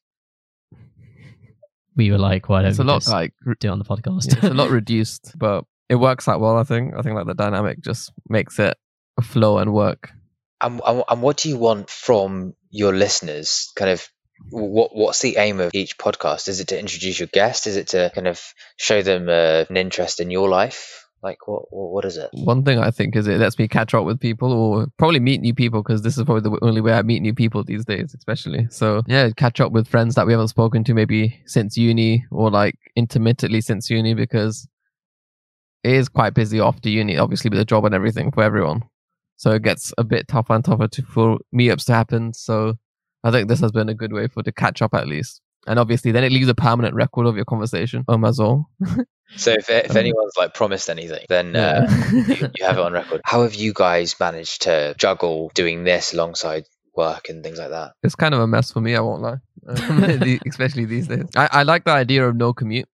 Speaker 1: we were like, why don't
Speaker 2: It's
Speaker 1: we
Speaker 2: a lot
Speaker 1: just
Speaker 2: like
Speaker 1: do it on the podcast?
Speaker 2: it's a lot reduced, but it works out well. I think. I think like the dynamic just makes it flow and work.
Speaker 3: And, and, and what do you want from your listeners? Kind of what what's the aim of each podcast? Is it to introduce your guest? Is it to kind of show them uh, an interest in your life? Like what what is it?
Speaker 2: One thing I think is it lets me catch up with people or probably meet new people because this is probably the only way I meet new people these days, especially. So yeah, catch up with friends that we haven't spoken to maybe since uni or like intermittently since uni because it is quite busy after uni, obviously with the job and everything for everyone. So it gets a bit tougher and tougher to, for meetups to happen. So I think this has been a good way for to catch up at least. And obviously, then it leaves a permanent record of your conversation. Um, as well.
Speaker 3: So if if
Speaker 2: Um,
Speaker 3: anyone's like promised anything, then uh, you, you have it on record. How have you guys managed to juggle doing this alongside work and things like that?
Speaker 2: it's kind of a mess for me. I won't lie, Um, especially these days. I, I like the idea of no commute,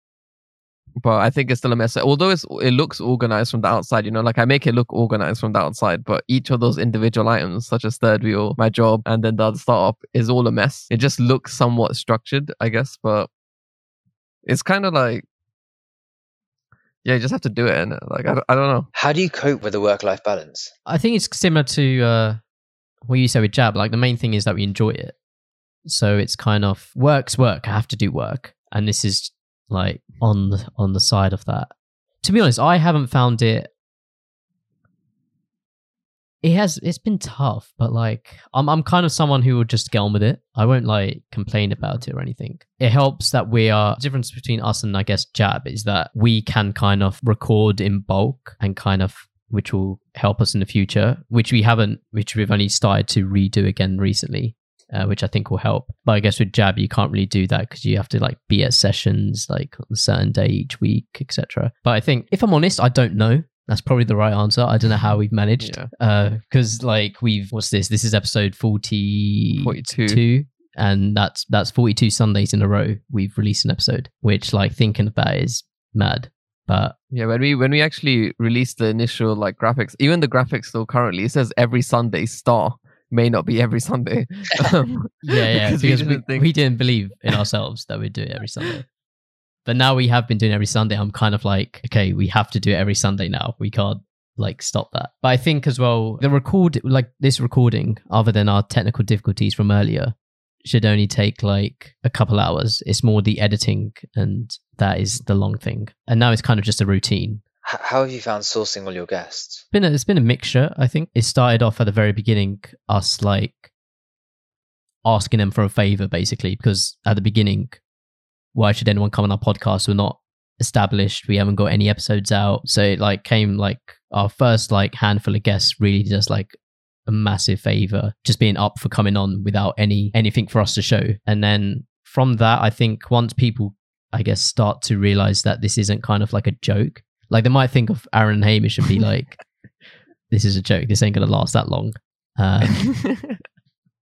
Speaker 2: but I think it's still a mess. Although it's it looks organized from the outside, you know, like I make it look organized from the outside, but each of those individual items, such as third wheel, my job, and then the other startup, is all a mess. It just looks somewhat structured, I guess, but it's kind of like. Yeah, you just have to do it, and like I don't, I don't know.
Speaker 3: How do you cope with the work life balance?
Speaker 1: I think it's similar to uh, what you said with Jab. Like the main thing is that we enjoy it. So it's kind of work's work. I have to do work, and this is like on the, on the side of that. To be honest, I haven't found it. It has. It's been tough, but like I'm. I'm kind of someone who will just get on with it. I won't like complain about it or anything. It helps that we are. Difference between us and I guess Jab is that we can kind of record in bulk and kind of which will help us in the future, which we haven't, which we've only started to redo again recently. Uh, which I think will help. But I guess with Jab, you can't really do that because you have to like be at sessions like on a certain day each week, etc. But I think, if I'm honest, I don't know. That's probably the right answer. I don't know how we've managed.
Speaker 2: Yeah.
Speaker 1: Because like we've what's this? This is episode 40,
Speaker 2: 42.
Speaker 1: two, and that's that's 42 sundays in a row we've released an episode which like thinking about is mad but
Speaker 2: Yeah, when we when we actually released the initial like graphics, even the graphics still currently it says every Sunday star may not be every Sunday. Um,
Speaker 1: yeah yeah
Speaker 2: because
Speaker 1: because,
Speaker 2: we
Speaker 1: we,
Speaker 2: didn't think-
Speaker 1: we didn't believe in ourselves that we'd do it every sunday but now we have been doing every sunday i'm kind of like okay we have to do it every sunday now. We can't like stop that. But i think as well the record like this recording other than our technical difficulties from earlier should only take like a couple hours. It's more the editing and that is the long thing. And now it's kind of just a routine.
Speaker 3: How have you found sourcing all your guests?
Speaker 1: been a, it's been a mixture. I think. It started off at the very beginning, us like asking them for a favor, basically, because at the beginning, why should anyone come on our podcast? We're not established. We haven't got any episodes out, so it like came like our first like handful of guests really just like a massive favor, just being up for coming on without any anything for us to show, and then from that, I think once people, I guess, start to realize that this isn't kind of like a joke. Like they might think of Aaron and Hamish and be like, "This is a joke. This ain't gonna last that long." Um,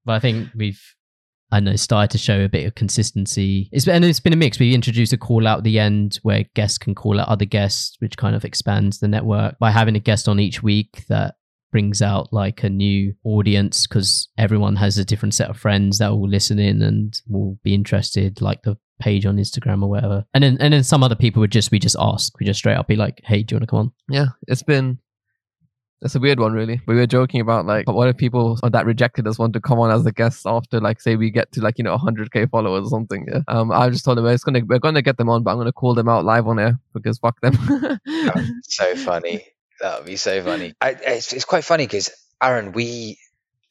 Speaker 1: but I think we've, I don't know, started to show a bit of consistency. It's and it's been a mix. We introduced a call out at the end where guests can call out other guests, which kind of expands the network by having a guest on each week that brings out like a new audience because everyone has a different set of friends that will listen in and will be interested, like the page on Instagram or whatever. And then and then some other people would just we just ask, we just straight up be like, "Hey, do you want to come on?"
Speaker 2: yeah, it's been it's a weird one really. We were joking about like what if people that rejected us want to come on as a guest after like say we get to like you know 100k followers or something. Yeah. Um, I just told them it's gonna we're gonna get them on, but I'm gonna call them out live on air because fuck them.
Speaker 3: so funny. That would be so funny. I, it's, it's quite funny because Aaron, we.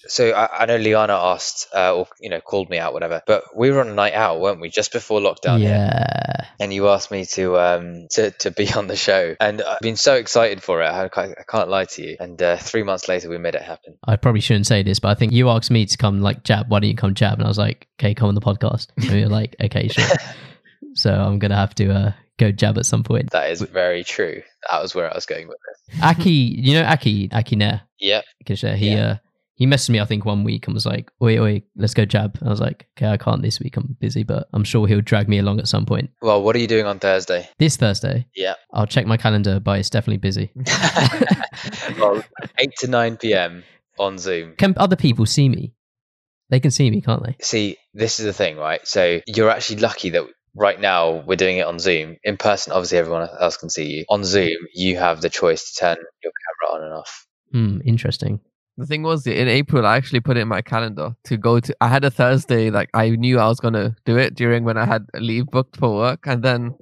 Speaker 3: So I, I know Liana asked, uh, or you know, called me out, whatever. But we were on a night out, weren't we, just before lockdown?
Speaker 1: yeah.
Speaker 3: And you asked me to um to, to be on the show, and I've been so excited for it. I can't, I can't lie to you. And uh, three months later, we made it happen.
Speaker 1: I probably shouldn't say this, but I think you asked me to come like jab. Why don't you come jab? And I was like, okay, come on the podcast. And you're like, okay, sure. so I'm gonna have to uh, go jab at some point.
Speaker 3: That is very true. That was where I was going with this.
Speaker 1: Aki, you know Aki, Aki Nair,
Speaker 3: Yep.
Speaker 1: Kisha, he
Speaker 3: Yeah.
Speaker 1: uh, he messaged me I think one week and was like, oi oi, let's go jab. I was like, okay, I can't this week. I'm busy, but I'm sure he'll drag me along at some point.
Speaker 3: Well, what are you doing on Thursday?
Speaker 1: This Thursday,
Speaker 3: Yeah.
Speaker 1: I'll check my calendar, but it's definitely busy.
Speaker 3: well, eight to nine p.m. on Zoom.
Speaker 1: Can other people see me? They can see me, can't they?
Speaker 3: See, this is the thing, right? So you're actually lucky that right now we're doing it on Zoom. In person, obviously everyone else can see you. On Zoom, you have the choice to turn your camera on and off.
Speaker 1: Hmm, interesting.
Speaker 2: The thing was, in April, I actually put it in my calendar to go to. I had a Thursday, like I knew I was gonna do it during when I had leave booked for work, and then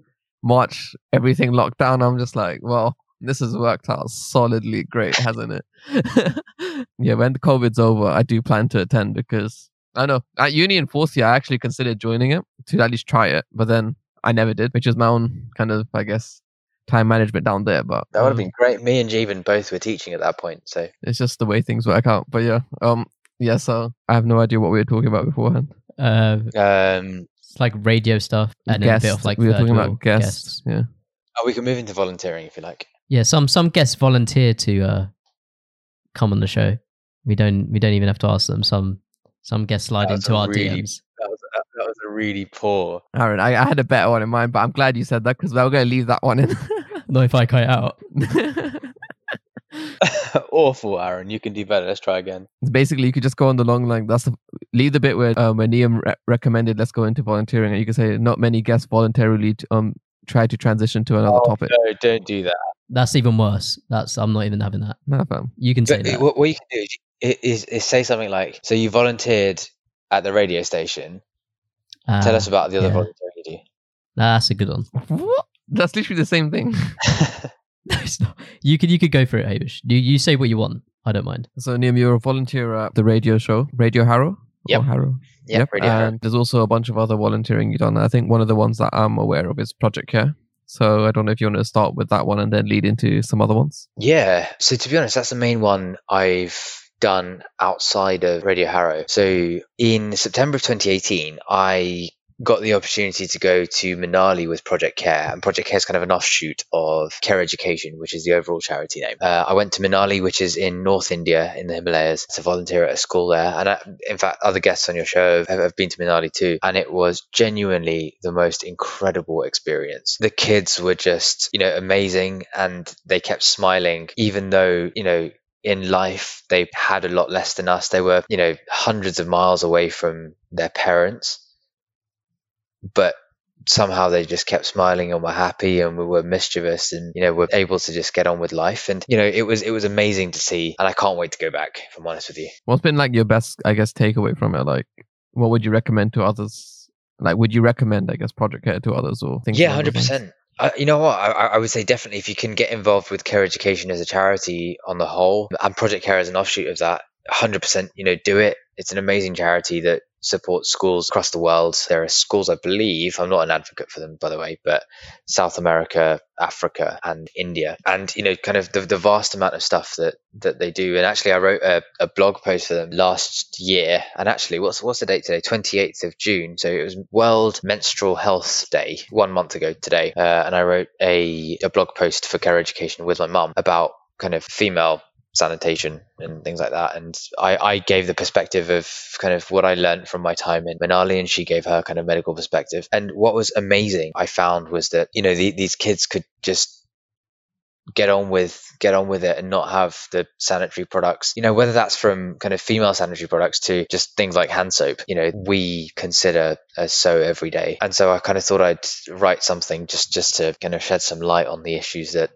Speaker 2: March, everything locked down. I'm just like, well, this has worked out solidly great, hasn't it? yeah, when the COVID's over, I do plan to attend because I know at uni in fourth year, I actually considered joining it to at least try it, but then I never did, which is my own kind of, I guess, time management down there. But
Speaker 3: That would have
Speaker 2: um,
Speaker 3: been great. Me and Jeevan both were teaching at that point, so
Speaker 2: it's just the way things work out. But yeah, um, yeah. So I have no idea what we were talking about beforehand.
Speaker 1: Uh,
Speaker 3: um,
Speaker 1: it's like radio stuff and then a bit
Speaker 2: Guests.
Speaker 1: of like
Speaker 2: we were talking about guests. Yeah,
Speaker 3: oh, we can move into volunteering if you like.
Speaker 1: Yeah, some some guests volunteer to uh, come on the show. We don't we don't even have to ask them. Some some guests slide
Speaker 3: That was
Speaker 1: into our
Speaker 3: really-
Speaker 1: DMs.
Speaker 3: That was that, that was a really poor.
Speaker 2: Aaron, I, I had a better one in mind, but I'm glad you said that because we were going to leave that one in.
Speaker 1: Not if I cut it out.
Speaker 3: Awful, Aaron. You can do better. Let's try again.
Speaker 2: Basically, you could just go on the long line. That's the, leave the bit where um, where Liam re- recommended let's go into volunteering, and you can say not many guests voluntarily t- um try to transition to another topic.
Speaker 3: No, don't do that.
Speaker 1: That's even worse. That's I'm not even having that.
Speaker 2: No, fam.
Speaker 1: You can say
Speaker 3: But
Speaker 1: that.
Speaker 3: what, what you can do is, is, is say something like, "So you volunteered at the radio station. Tell
Speaker 1: Uh,
Speaker 3: us about the other
Speaker 1: yeah.
Speaker 3: volunteering you
Speaker 1: That's a good one.
Speaker 2: What? That's literally the same thing.
Speaker 1: No, it's not. You could you could go for it, Hamish. You you say what you want. I don't mind.
Speaker 2: So, Liam, you're a volunteer at the radio show, Radio Harrow.
Speaker 3: Yep.
Speaker 2: Or Harrow.
Speaker 3: yep, Radio Harrow.
Speaker 2: And there's also a bunch of other volunteering you've done. I think one of the ones that I'm aware of is Project Care. So I don't know if you want to start with that one and then lead into some other ones.
Speaker 3: Yeah. So to be honest, that's the main one I've done outside of Radio Harrow. So in September of 2018, I got the opportunity to go to Manali with Project Care, and Project Care is kind of an offshoot of Care Education, which is the overall charity name. Uh, I went to Manali, which is in North India in the Himalayas, to volunteer at a school there. And I, in fact, other guests on your show have, have been to Manali too, and it was genuinely the most incredible experience. The kids were just, you know, amazing, and they kept smiling, even though, you know, in life they had a lot less than us. They were, you know, hundreds of miles away from their parents but somehow they just kept smiling and were happy and we were mischievous and you know were able to just get on with life and you know it was it was amazing to see and I can't wait to go back if I'm honest with you.
Speaker 2: What's been like your best I guess takeaway from it? Like what would you recommend to others? Like would you recommend I guess Project Care to others or things?
Speaker 3: Yeah, hundred percent. Uh, you know what? I, I, would say definitely if you can get involved with Care Education as a charity on the whole, and Project Care as an offshoot of that, 100%, you know, do it. It's an amazing charity that supports schools across the world. There are schools, I believe, I'm not an advocate for them, by the way, but South America, Africa, and India. And, you know, kind of the, the vast amount of stuff that, that they do. And actually, I wrote a, a blog post for them last year. And actually, what's, what's the date today? 28th of June. So it was World Menstrual Health Day, one month ago today. Uh, and I wrote a, a blog post for Care Education with my mum about kind of female sanitation and things like that. And I, I gave the perspective of kind of what I learned from my time in Manali, and she gave her kind of medical perspective. And what was amazing, I found, was that you know the, these kids could just get on with get on with it and not have the sanitary products you know whether that's from kind of female sanitary products to just things like hand soap you know we consider as so every day and so i kind of thought i'd write something just just to kind of shed some light on the issues that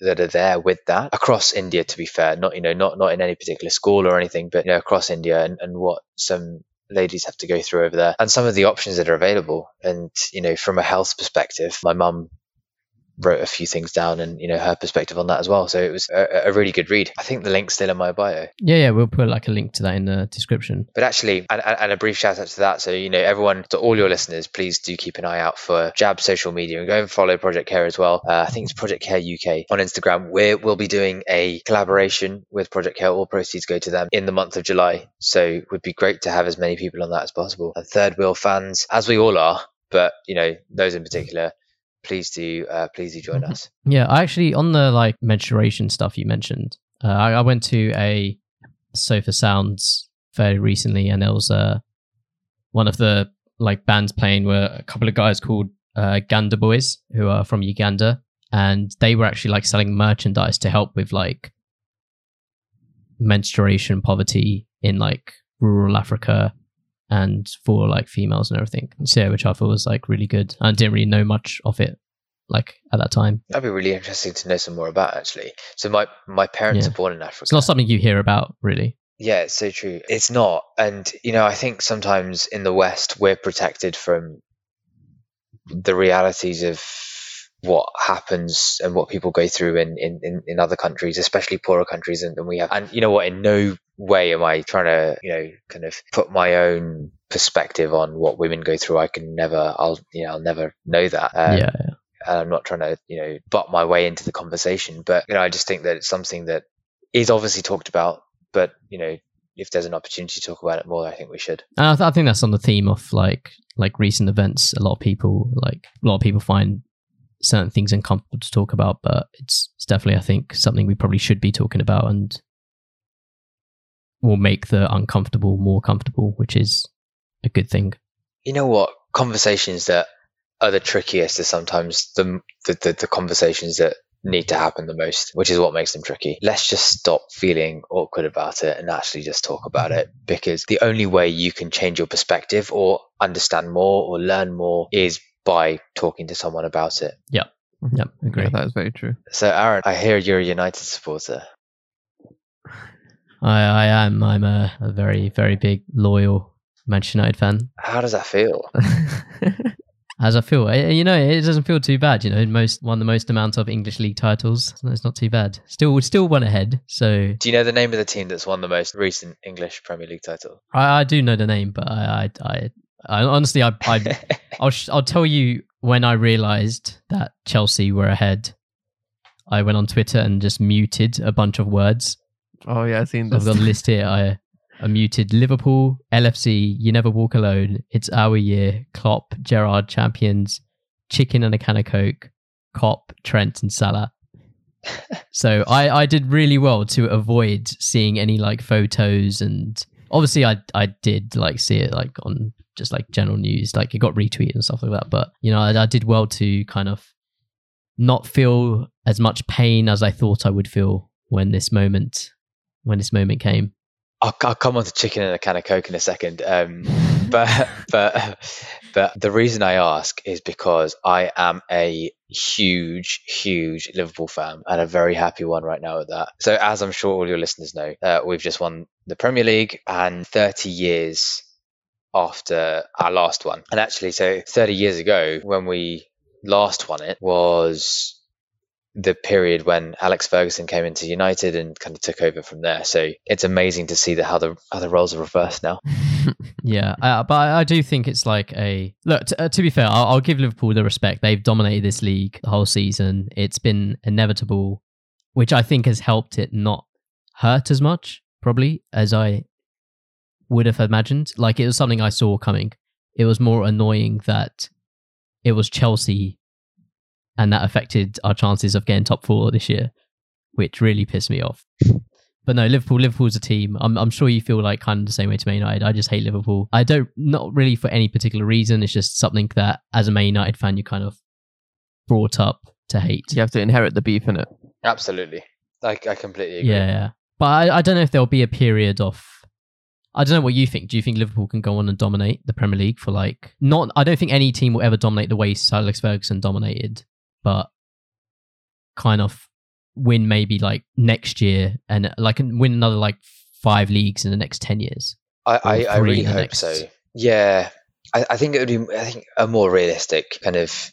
Speaker 3: that are there with that across India. To be fair, not you know not not in any particular school or anything, but you know across India and, and what some ladies have to go through over there and some of the options that are available. And you know from a health perspective, my mum wrote a few things down and you know her perspective on that as well. So it was a, a, really good read. I think the link's still in my bio.
Speaker 1: Yeah yeah we'll put like a link to that in the description.
Speaker 3: But actually and, and a brief shout out to that. So you know everyone to all your listeners please do keep an eye out for jab social media and go and follow project care as well. Uh, i think it's project care uk on instagram. We will be doing a collaboration with project care. All proceeds go to them in the month of july. So it would be great to have as many people on that as possible. And third wheel fans as we all are but you know those in particular please do uh, please do join mm-hmm. us.
Speaker 1: Yeah, I actually on the like menstruation stuff you mentioned, uh, I, I, went to a Sofar Sounds very recently, and there was uh, one of the like bands playing were a couple of guys called uh, Ganda Boys who are from Uganda, and they were actually like selling merchandise to help with like menstruation poverty in like rural Africa and for like females and everything. So yeah, which I thought was like really good. I didn't really know much of it like at that time.
Speaker 3: That'd be really interesting to know some more about actually. So my my parents yeah. are born in Africa.
Speaker 1: It's not something you hear about really.
Speaker 3: Yeah, it's so true. It's not. And you know, I think sometimes in the West we're protected from the realities of what happens and what people go through in, in, in, other countries, especially poorer countries than, we have. And you know what? In no way am I trying to, you know, kind of put my own perspective on what women go through. I can never, I'll, you know, I'll never know that.
Speaker 1: Um, yeah, yeah.
Speaker 3: And I'm not trying to, you know, butt my way into the conversation, but you know, I just think that it's something that is obviously talked about, but you know, if there's an opportunity to talk about it more, I think we should.
Speaker 1: And I, th- I think that's on the theme of like like recent events. A lot of people like a lot of people find certain things uncomfortable to talk about, but it's, it's definitely I think something we probably should be talking about and will make the uncomfortable more comfortable, which is a good thing.
Speaker 3: You know what? Conversations that are the trickiest are sometimes the, the, the, the conversations that need to happen the most, which is what makes them tricky. Let's just stop feeling awkward about it and actually just talk about it because the only way you can change your perspective or understand more or learn more is by talking to someone about it.
Speaker 1: Yeah. Yeah, agree.
Speaker 2: Yeah, that is very true.
Speaker 3: So, Aaron, I hear you're a United supporter.
Speaker 1: I, I am. I'm a, a very, very big, loyal Manchester United fan.
Speaker 3: How does that feel?
Speaker 1: As I feel, eh, you know, it doesn't feel too bad. You know, most won the most amount of English league titles. So it's not too bad. Still, still one ahead. So,
Speaker 3: do you know the name of the team that's won the most recent English Premier League title?
Speaker 1: I, I do know the name, but I, I, I, I honestly, I, I I'll, I'll tell you when I realized that Chelsea were ahead, I went on Twitter and just muted a bunch of words.
Speaker 2: Oh yeah, I've seen
Speaker 1: So I've got a list here. I, I muted Liverpool, LFC, You Never Walk Alone, It's Our Year, Klopp, Gerrard, Champions, Chicken and a Can of Coke, Kop, Trent, and Salah. so I, I did really well to avoid seeing any like photos and obviously I I did like see it like on just like general news like it got retweeted and stuff like that but you know I, I did well to kind of not feel as much pain as I thought I would feel when this moment when this moment came.
Speaker 3: I'll, I'll come on to chicken and a can of coke in a second. Um, but but but the reason I ask is because I am a huge huge Liverpool fan and a very happy one right now at that. So as I'm sure all your listeners know, uh, we've just won the Premier League and 30 years after our last one. And actually, so 30 years ago when we last won it was the period when Alex Ferguson came into United and kind of took over from there. So it's amazing to see that how the how the roles are reversed now.
Speaker 1: Yeah, uh, but I, do think it's like a look. T- uh, to be fair, I'll, I'll give Liverpool the respect. They've dominated this league the whole season. It's been inevitable, which I think has helped it not hurt as much, probably as I would have imagined. Like it was something I saw coming. It was more annoying that it was Chelsea, and that affected our chances of getting top four this year, which really pissed me off. But no, Liverpool. Liverpool's a team. I'm, I'm sure you feel like kind of the same way to Man United. I just hate Liverpool. I don't, not really for any particular reason. It's just something that, as a Man United fan, you kind of brought up to hate.
Speaker 2: You have to inherit the beef in it.
Speaker 3: Absolutely, I, I completely agree.
Speaker 1: yeah, yeah. But I, I don't know if there'll be a period of. I don't know what you think. Do you think Liverpool can go on and dominate the Premier League for like not? I don't think any team will ever dominate the way Sir Alex Ferguson dominated, but kind of win maybe like next year and like win another like five leagues in the next ten years.
Speaker 3: I, I, I really hope
Speaker 1: next-
Speaker 3: so. Yeah, I, I think it would be. I think a more realistic kind of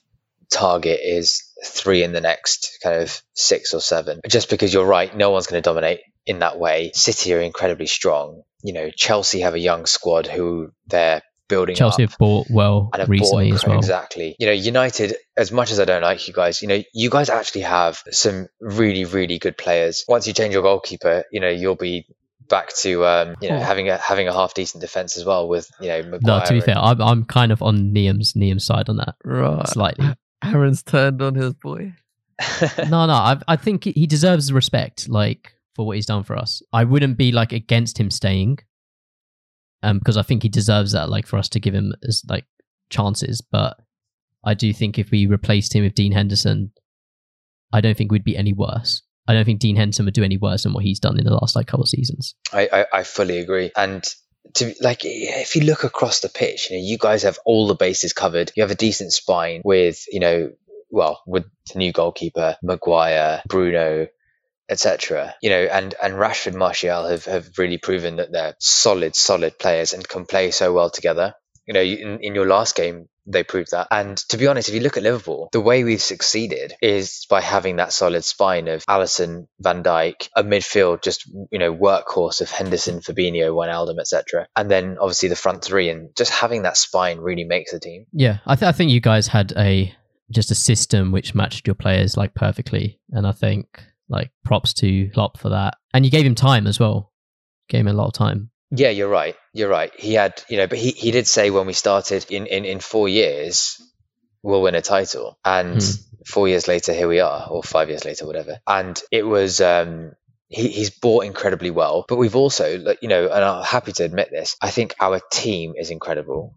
Speaker 3: target is three in the next kind of six or seven. Just because you're right, no one's going to dominate in that way. City are incredibly strong. You know, Chelsea have a young squad who they're building
Speaker 1: Chelsea
Speaker 3: up.
Speaker 1: have bought well
Speaker 3: and have
Speaker 1: recently
Speaker 3: bought
Speaker 1: as well.
Speaker 3: Exactly. You know, United, as much as I don't like you guys, you know, you guys actually have some really, really good players. Once you change your goalkeeper, you know, you'll be back to um, you know
Speaker 1: Oh.
Speaker 3: having a having a half decent defense as well with you know
Speaker 1: No, to be
Speaker 3: and-
Speaker 1: fair, I'm, I'm kind of on Liam's Liam's side on that
Speaker 2: Right.
Speaker 1: slightly.
Speaker 2: Aaron's turned on his boy.
Speaker 1: no, no, I, I think he deserves respect, like for what he's done for us. I wouldn't be like against him staying, um, because I think he deserves that, like for us to give him as like chances. But I do think if we replaced him with Dean Henderson, I don't think we'd be any worse. I don't think Dean Henderson would do any worse than what he's done in the last like couple of seasons.
Speaker 3: I, I, I fully agree. And to like, if you look across the pitch, you know, you guys have all the bases covered. You have a decent spine with, you know, well, with the new goalkeeper, Maguire, Bruno, etc. You know, and and Rashford, Martial have have really proven that they're solid, solid players and can play so well together. You know, in, in your last game, they proved that. And to be honest, if you look at Liverpool, the way we've succeeded is by having that solid spine of Alisson, Van Dijk, a midfield just you know workhorse of Henderson, Fabinho, Wijnaldum, etc. And then obviously the front three, and just having that spine really makes the team.
Speaker 1: Yeah, I, th- I think you guys had a just a system which matched your players like perfectly, and I think like props to Klopp for that. And you gave him time as well. Gave him a lot of time.
Speaker 3: Yeah, you're right. You're right. He had, you know, but he, he did say when we started in, in, in four years, we'll win a title. And
Speaker 1: Hmm.
Speaker 3: four years later, here we are, or five years later, whatever. And it was, um, he, he's bought incredibly well. But we've also, like, you know, and I'm happy to admit this, I think our team is incredible.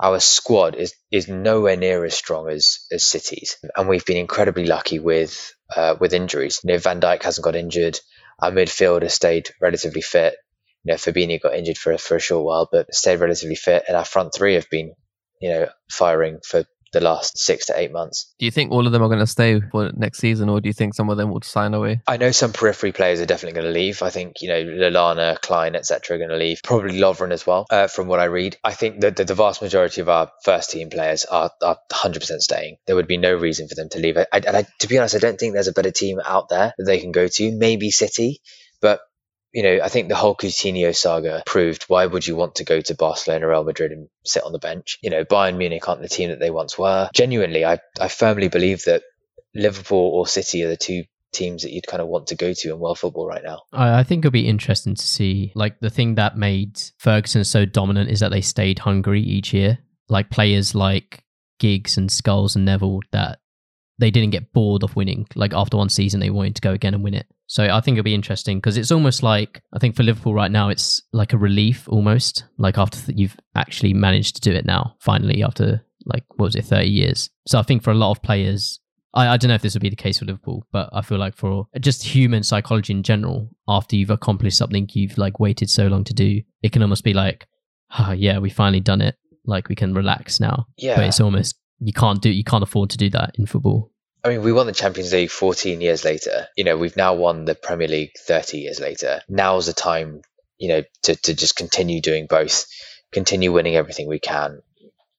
Speaker 3: Our squad is is nowhere near as strong as as City's, and we've been incredibly lucky with uh, with injuries. You know, Van Dijk hasn't got injured. Our midfield has stayed relatively fit you know, Fabinho got injured for for a short while, but stayed relatively fit, and our front three have been, you know, firing for the last six to eight months.
Speaker 2: Do you think all of them are going to stay for next season, or do you think some of them will sign away?
Speaker 3: I know some periphery players are definitely going to leave. I think you know Lallana, Clyne, etc. are going to leave. Probably Lovren as well. Uh, from what I read, I think that the, the vast majority of our first team players are are 100% staying. There would be no reason for them to leave. I, I, and I, to be honest, I don't think there's a better team out there that they can go to. Maybe City, but you know, I think the whole Coutinho saga proved why would you want to go to Barcelona, or Real Madrid and sit on the bench? You know, Bayern Munich aren't the team that they once were. Genuinely, I, I firmly believe that Liverpool or City are the two teams that you'd kind of want to go to in world football right now.
Speaker 1: I, I think it'll be interesting to see. Like the thing that made Ferguson so dominant is that they stayed hungry each year. Like players like Giggs and Scholes and Neville that they didn't get bored of winning. Like after one season, they wanted to go again and win it. So I think it'll be interesting because it's almost like I think for Liverpool right now, it's like a relief almost. Like after th- you've actually managed to do it now, finally after like what was it, thirty years. So I think for a lot of players, I, I don't know if this would be the case for Liverpool, but I feel like for just human psychology in general, after you've accomplished something you've like waited so long to do, it can almost be like, oh, yeah, we finally done it. Like we can relax now.
Speaker 3: Yeah.
Speaker 1: But it's almost you can't do you can't afford to do that in football.
Speaker 3: I mean, we won the Champions League 14 years later. You know, we've now won the Premier League 30 years later. Now's the time, you know, to, to just continue doing both, continue winning everything we can,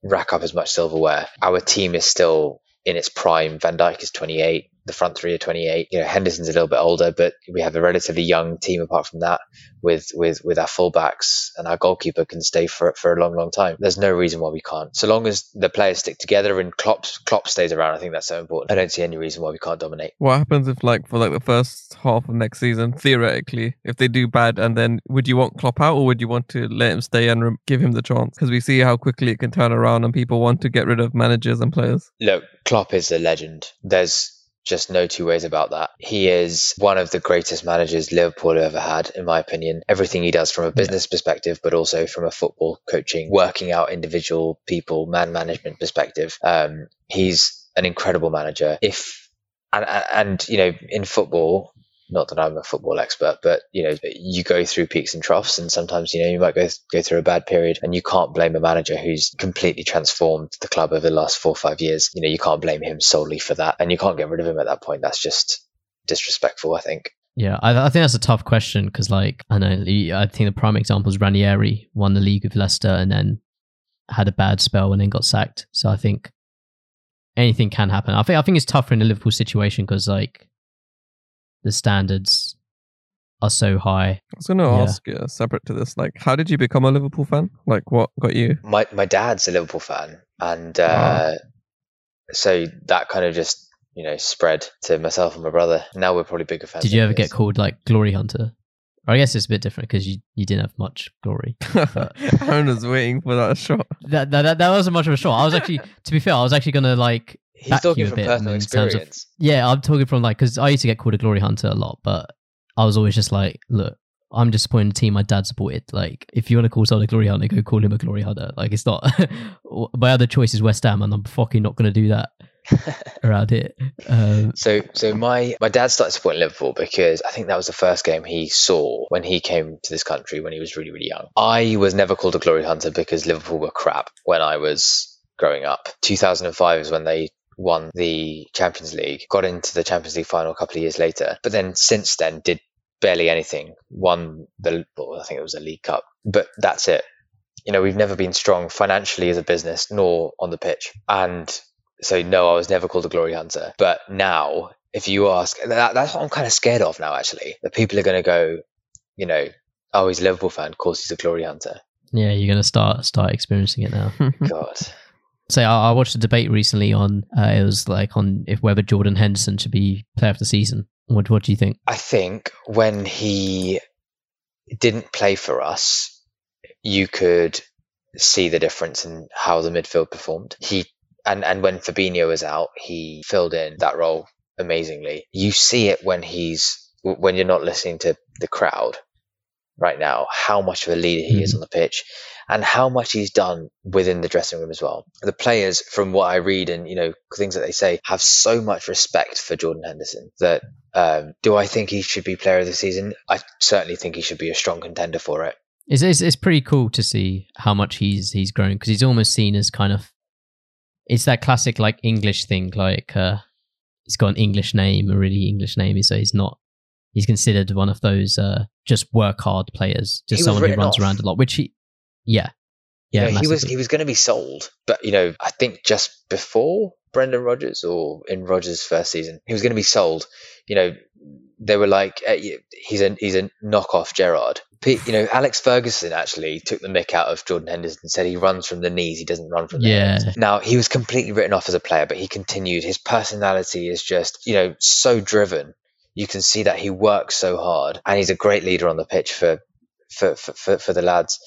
Speaker 3: rack up as much silverware. Our team is still in its prime. Van Dijk is 28. The front three are 28. You know, Henderson's a little bit older, but we have a relatively young team apart from that. With with with our fullbacks and our goalkeeper can stay for for a long, long time. There's no reason why we can't. So long as the players stick together and Klopp Klopp stays around, I think that's so important. I don't see any reason why we can't dominate.
Speaker 2: What happens if, like, for like the first half of next season, theoretically, if they do bad, and then would you want Klopp out, or would you want to let him stay and re- give him the chance? Because we see how quickly it can turn around, and people want to get rid of managers and players.
Speaker 3: Look, Klopp is a legend. There's just no two ways about that. He is one of the greatest managers Liverpool have ever had, in my opinion. Everything he does from a business perspective, but also from a football coaching, working out individual people, man management perspective. Um, he's an incredible manager. If and and, you know in football, not that I'm a football expert, but you know you go through peaks and troughs, and sometimes you know you might go go through a bad period, and you can't blame a manager who's completely transformed the club over the last four or five years. You know you can't blame him solely for that, and you can't get rid of him at that point. That's just disrespectful, I think.
Speaker 1: Yeah, I, I think that's a tough question because, like, I know I think the prime example is Ranieri won the league with Leicester and then had a bad spell and then got sacked. So I think anything can happen. I think I think it's tougher in the Liverpool situation because like the standards are so high.
Speaker 2: I was going to
Speaker 1: Yeah.
Speaker 2: ask, uh, separate to this, like, how did you become a Liverpool fan? Like, what got you?
Speaker 3: My my dad's a Liverpool fan, and
Speaker 2: Wow.
Speaker 3: uh, so that kind of just you know spread to myself and my brother. Now we're probably bigger fans.
Speaker 1: Did you ever get called like Glory Hunter? Or I guess it's a bit different because you, you didn't have much glory.
Speaker 2: Aaron was waiting for that shot.
Speaker 1: That, that that that wasn't much of a shot. I was actually, to be fair, I was actually gonna like
Speaker 3: He's talking
Speaker 1: you a
Speaker 3: from
Speaker 1: bit
Speaker 3: personal
Speaker 1: in terms of- Yeah, I'm talking from like because I used to get called a glory hunter a lot, but I was always just like, look, I'm supporting the team my dad supported. Like, if you want to call someone a glory hunter, go call him a glory hunter. Like, it's not. my other choice is West Ham, and I'm fucking not going to do that around here. Um,
Speaker 3: So, so my my dad started supporting Liverpool because I think that was the first game he saw when he came to this country when he was really really young. I was never called a glory hunter because Liverpool were crap when I was growing up. 2005 is when they won the Champions League, got into the Champions League final a couple of years later, but then since then did barely anything. Won the well, I think it was a League Cup, but that's it. You know, we've never been strong financially as a business, nor on the pitch, and so no, I was never called a glory hunter. But now, if you ask, that, that's what I'm kind of scared of now. Actually, that people are going to go, you know, oh, he's a Liverpool fan, of course he's a glory hunter.
Speaker 1: yeah, you're going to start start experiencing it now.
Speaker 3: God,
Speaker 1: So I, I watched a debate recently on uh, it was like on if whether Jordan Henderson should be player of the season. What what do you think?
Speaker 3: I think when he didn't play for us, you could see the difference in how the midfield performed. He and and when Fabinho was out, he filled in that role amazingly. You see it when he's when you're not listening to the crowd right now, how much of a leader he is on the pitch and how much he's done within the dressing room as well. The players, from what I read and you know things that they say, have so much respect for Jordan Henderson that um, do I think he should be player of the season? I certainly think he should be a strong contender for it.
Speaker 1: It's, it's it's pretty cool to see how much he's he's grown because he's almost seen as kind of it's that classic like English thing like uh he's got an English name a really English name so he's not he's considered one of those uh just work hard players just someone who runs
Speaker 3: off.
Speaker 1: around a lot which he yeah
Speaker 3: You
Speaker 1: yeah
Speaker 3: know, he was he was going to be sold, but you know I think just before Brendan Rodgers or in Rodgers' first season, he was going to be sold. You know, they were like, eh, he's a he's a knockoff Gerrard. You know, Alex Ferguson actually took the mick out of Jordan Henderson and said he runs from the knees, he doesn't run from the
Speaker 1: Yeah.
Speaker 3: hips. Now he was completely written off as a player, but he continued. His personality is just you know so driven. You can see that he works so hard, and he's a great leader on the pitch for for for, for, for the lads.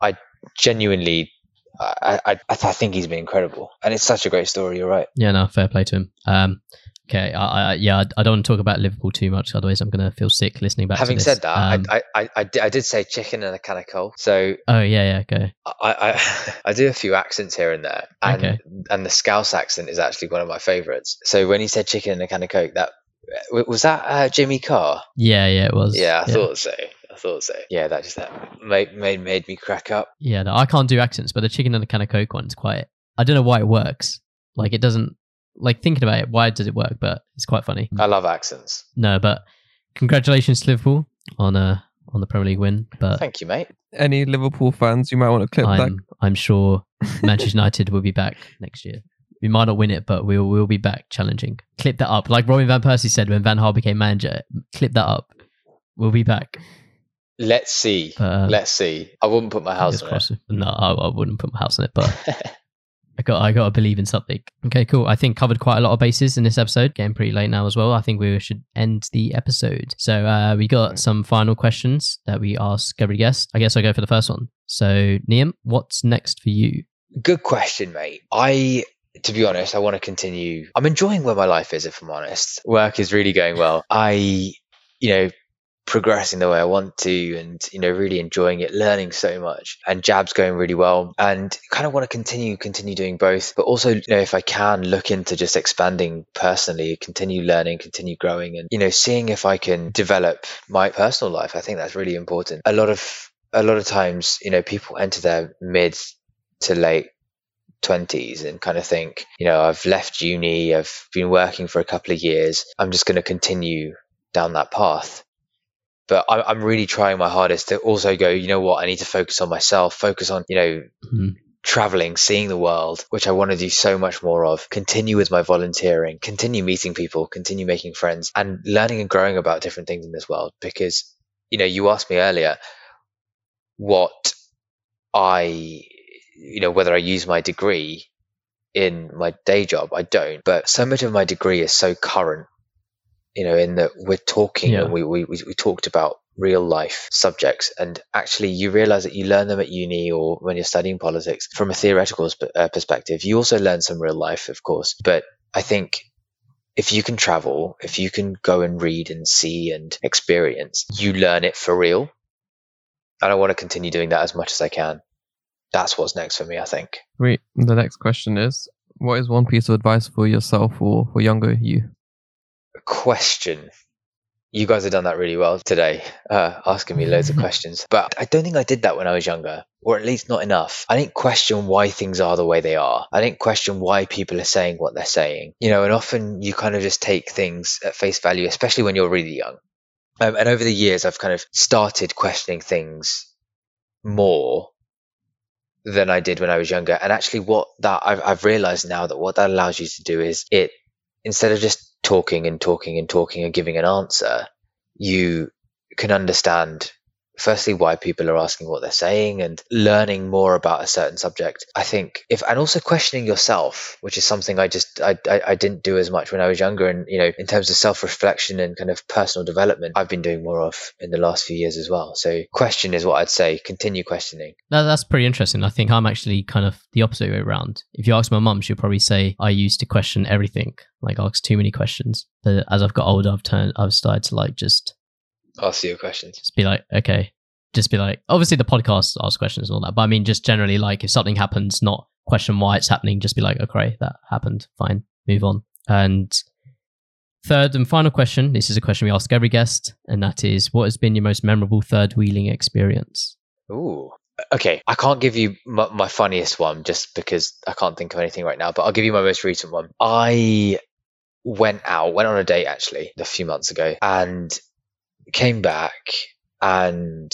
Speaker 3: I genuinely. I, I I think he's been incredible, and it's such a great story. You're right.
Speaker 1: Yeah, no, fair play to him. Um, okay, I, I, yeah, I, don't want to talk about Liverpool too much, otherwise I'm going to feel sick listening back.
Speaker 3: Having said that,
Speaker 1: Um,
Speaker 3: I, I, I, I, did, say chicken and a can of coal. So
Speaker 1: oh yeah, yeah, go.
Speaker 3: I, I, I do a few accents here and there, and
Speaker 1: Okay.
Speaker 3: and the Scouse accent is actually one of my favourites. So when he said chicken and a can of coke, that was that uh, Jimmy Carr.
Speaker 1: Yeah, yeah, it was.
Speaker 3: Yeah, I thought so. I thought so. Yeah, that just that made made made me crack up.
Speaker 1: Yeah, no, I can't do accents, but the chicken and the can of coke one's quite. I don't know why it works. Like it doesn't. Like thinking about it, why does it work? But it's quite funny.
Speaker 3: I love accents.
Speaker 1: No, but congratulations to Liverpool on a on the Premier League win. But
Speaker 3: Thank you, mate.
Speaker 2: Any Liverpool fans, you might want to clip that.
Speaker 1: I'm I'm sure Manchester United will be back next year. We might not win it, but we'll we'll be back challenging. Clip that up, like Robin van Persie said when Van Gaal became manager. Clip that up. We'll be back.
Speaker 3: Let's see.
Speaker 1: But, uh,
Speaker 3: Let's see. I wouldn't put my house on it.
Speaker 1: No, I, I wouldn't put my house on it, but I got I got to believe in something. Okay, cool. I think covered quite a lot of bases in this episode. Getting pretty late now as well. I think we should end the episode. So uh, we got some final questions that we ask every guest. I guess I'll go for the first one. So Liam, what's next for you?
Speaker 3: Good question, mate. I, to be honest, I want to continue. I'm enjoying where my life is, if I'm honest. Work is really going well. I, you know, progressing the way I want to and, you know, really enjoying it, learning so much. And Jab's going really well. And kind of want to continue, continue doing both. But also, you know, if I can look into just expanding personally, continue learning, continue growing and, you know, seeing if I can develop my personal life. I think that's really important. A lot of, a lot of times, you know, people enter their mid to late 20s and kind of think, you know, I've left uni, I've been working for a couple of years, I'm just going to continue down that path. But I, I'm really trying my hardest to also go, you know what, I need to focus on myself, focus on, you know,
Speaker 1: Mhm.
Speaker 3: traveling, seeing the world, which I want to do so much more of, continue with my volunteering, continue meeting people, continue making friends, and learning and growing about different things in this world. Because, you know, you asked me earlier what I, you know, whether I use my degree in my day job. I don't, but so much of my degree is so current, you know, in that we're talking
Speaker 1: Yeah.
Speaker 3: and we, we, we talked about real life subjects. And actually you realize that you learn them at uni or when you're studying politics from a theoretical sp- uh, perspective. You also learn some real life of course. But i think if you can travel if you can go and read and see and experience you learn it for real. And i want to continue doing that as much as i can that's what's next for me i think
Speaker 2: Wait, the next question is what is one piece of advice for yourself or for younger you?
Speaker 3: question. You guys have done that really well today, uh, asking me loads of questions. But I don't think I did that when I was younger, or at least not enough. I didn't question why things are the way they are. I didn't question why people are saying what they're saying. You know, and often you kind of just take things at face value, especially when you're really young. Um, and over the years, I've kind of started questioning things more than I did when I was younger. And actually, what that I've, I've realized now that what that allows you to do is it instead of just talking and talking and talking and giving an answer, you can understand firstly why people are asking what they're saying and learning more about a certain subject i think if and also questioning yourself which is something i just I, I i didn't do as much when i was younger and you know in terms of self-reflection and kind of personal development i've been doing more of in the last few years as well so question is what i'd say continue questioning
Speaker 1: That, that's pretty interesting. I think I'm actually kind of the opposite way around. If you ask my mum, she'll probably say I used to question everything, like ask too many questions. But as I've got older, I've turned, I've started to like just
Speaker 3: ask your questions
Speaker 1: just be like, okay, just be like, obviously the podcast asks questions and all that, but I mean, just generally like if something happens, not question why it's happening, just be like, okay, that happened, fine, move on. And third and final question, this is a question we ask every guest, and that is, what has been your most memorable third wheeling experience?
Speaker 3: Ooh. Okay, I can't give you my, my funniest one just because I can't think of anything right now, but I'll give you my most recent one. I went out, went on a date actually a few months ago, and came back and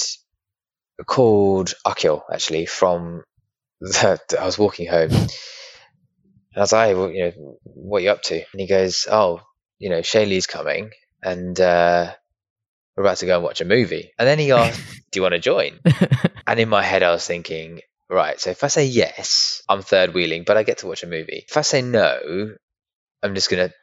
Speaker 3: called Akil actually from the, I was walking home. And I was like, hey, well, you know, what are you up to? And he goes, oh, you know, Shaylee's coming and uh, we're about to go and watch a movie. And then he asked, Do you want to join? And in my head, I was thinking, Right, so if I say yes, I'm third wheeling, but I get to watch a movie. If I say no, I'm just going to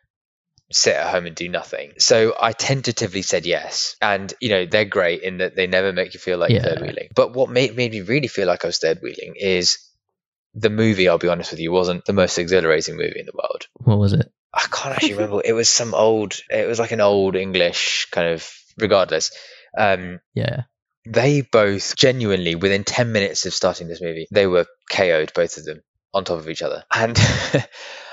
Speaker 3: sit at home and do nothing. So I tentatively said yes. And, you know, they're great in that they never make you feel like
Speaker 1: Yeah.
Speaker 3: third wheeling. But what made, made me really feel like I was third wheeling is the movie, I'll be honest with you, wasn't the most exhilarating movie in the world.
Speaker 1: what was it?
Speaker 3: I can't actually remember. It was some old, it was like an old English kind of, regardless. Um,
Speaker 1: Yeah.
Speaker 3: they both genuinely, within 10 minutes of starting this movie, they were KO'd, both of them, on top of each other. And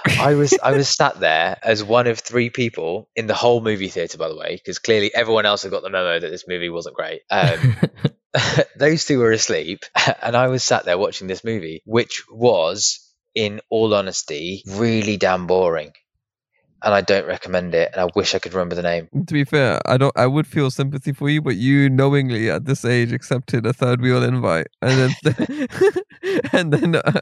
Speaker 3: I was I was sat there as one of three people in the whole movie theater, by the way, because clearly everyone else had got the memo that this movie wasn't great. Um, those two were asleep, and I was sat there watching this movie, which was, in all honesty, really damn boring. And I don't recommend it, and I wish I could remember the name.
Speaker 2: To be fair, I don't. I would feel sympathy for you, but you knowingly at this age accepted a third wheel invite, and then and then uh,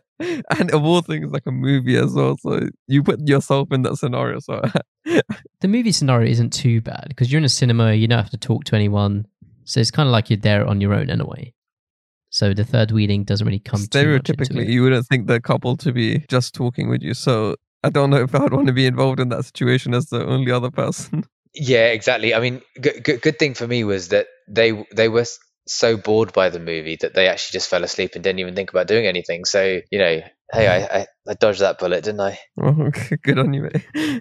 Speaker 2: and of all things, like a movie as well. So you put yourself in that scenario. So
Speaker 1: the movie scenario isn't too bad because you're in a cinema, you don't have to talk to anyone. So it's kind of like you're there on your own in a way. So the third wheeling doesn't really come too much into
Speaker 2: stereotypically,
Speaker 1: it.
Speaker 2: you wouldn't think the couple to be just talking with you. So I don't know if I'd want to be involved in that situation as the only other person.
Speaker 3: Yeah, exactly. I mean, good, good, good thing for me was that they they were so bored by the movie that they actually just fell asleep and didn't even think about doing anything. So you know, hey, I, I, I dodged that bullet, didn't I?
Speaker 2: Well, good on you, mate.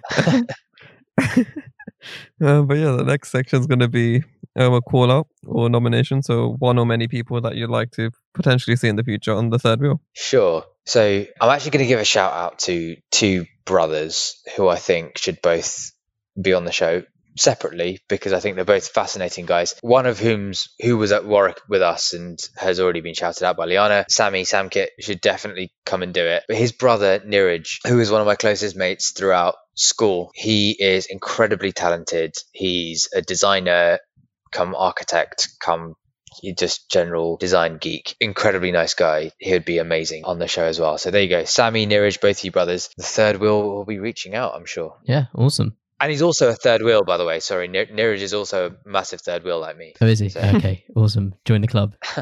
Speaker 2: uh, but yeah, the next section is going to be um, a call out or nomination. So one or many people that you'd like to potentially see in the future on the third wheel.
Speaker 3: Sure. So I'm actually going to give a shout out to two brothers who I think should both be on the show separately because I think they're both fascinating guys. One of whom's who was at Warwick with us and has already been shouted out by Liana. Sammy Samkit should definitely come and do it. But his brother Niraj, who is one of my closest mates throughout school, he is incredibly talented. He's a designer, come architect, come just general design geek. Incredibly nice guy. He would be amazing on the show as well. So there you go. Sammy, Niraj, both of you brothers. The third wheel will be reaching out, I'm sure.
Speaker 1: Yeah, awesome.
Speaker 3: And he's also a third wheel, by the way. Sorry, Nir- Niraj is also a massive third wheel like me.
Speaker 1: Oh, is he?
Speaker 3: So-
Speaker 1: Okay, awesome. Join the club.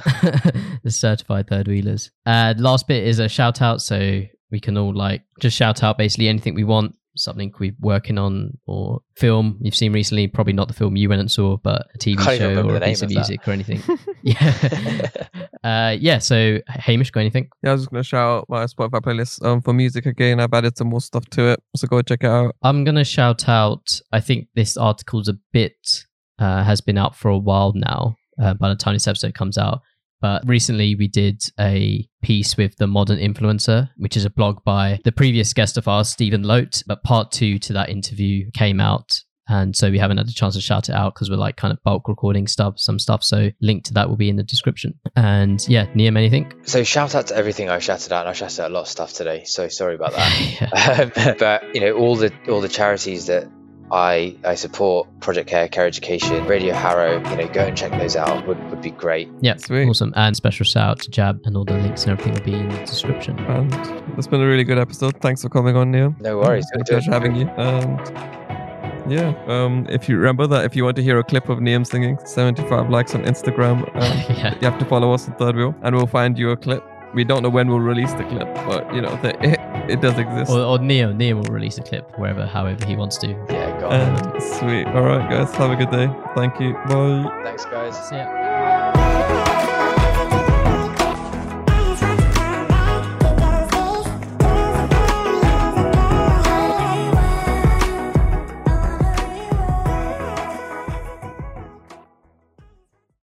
Speaker 1: the certified third wheelers. Uh, last bit is a shout out. So we can all like just shout out basically anything we want, something we're working on or film you've seen recently. Probably not the film you went and saw, but a TV show or
Speaker 3: the
Speaker 1: a piece
Speaker 3: name
Speaker 1: of
Speaker 3: of that.
Speaker 1: music or anything. yeah. uh, yeah. So Hamish, got anything?
Speaker 2: Yeah, I was just going to shout out my Spotify playlist um, for music again. I've added some more stuff to it. So go check it out.
Speaker 1: I'm going to shout out. I think this article's a bit uh, has been out for a while now. Uh, by the time this episode comes out, but recently we did a piece with the Modern Influencer, which is a blog by the previous guest of ours, Stephen Lote. But part two to that interview came out. And so we haven't had a chance to shout it out because we're like kind of bulk recording stuff, some stuff. So link to that will be in the description. And yeah, Liam, anything?
Speaker 3: So shout out to everything I've shouted out, and I've shouted out a lot of stuff today. So sorry about that.
Speaker 1: yeah.
Speaker 3: um, but you know, all the all the charities that I I support, Project Care, Care Education, Radio Harrow, you know, go and check those out. Would would be great.
Speaker 1: Yeah,
Speaker 2: Sweet.
Speaker 1: awesome. And special shout out to Jab and all the links and everything will be in the description.
Speaker 2: And it's been a really good episode. Thanks for coming on, Neil.
Speaker 3: No worries.
Speaker 2: It's been pleasure having you. And yeah, um, if you remember that, if you want to hear a clip of Liam singing, 75 likes on Instagram. Um,
Speaker 1: yeah.
Speaker 2: you have to follow us on Third Wheel, and we'll find you a clip. We don't know when we'll release the clip, but you know, the, it, it does exist.
Speaker 1: Or, or Neo, Neo will release a clip wherever, however he wants to.
Speaker 3: Yeah, go on.
Speaker 2: And sweet. All right, guys. Have a good day. Thank you. Bye.
Speaker 3: Thanks, guys.
Speaker 1: See ya.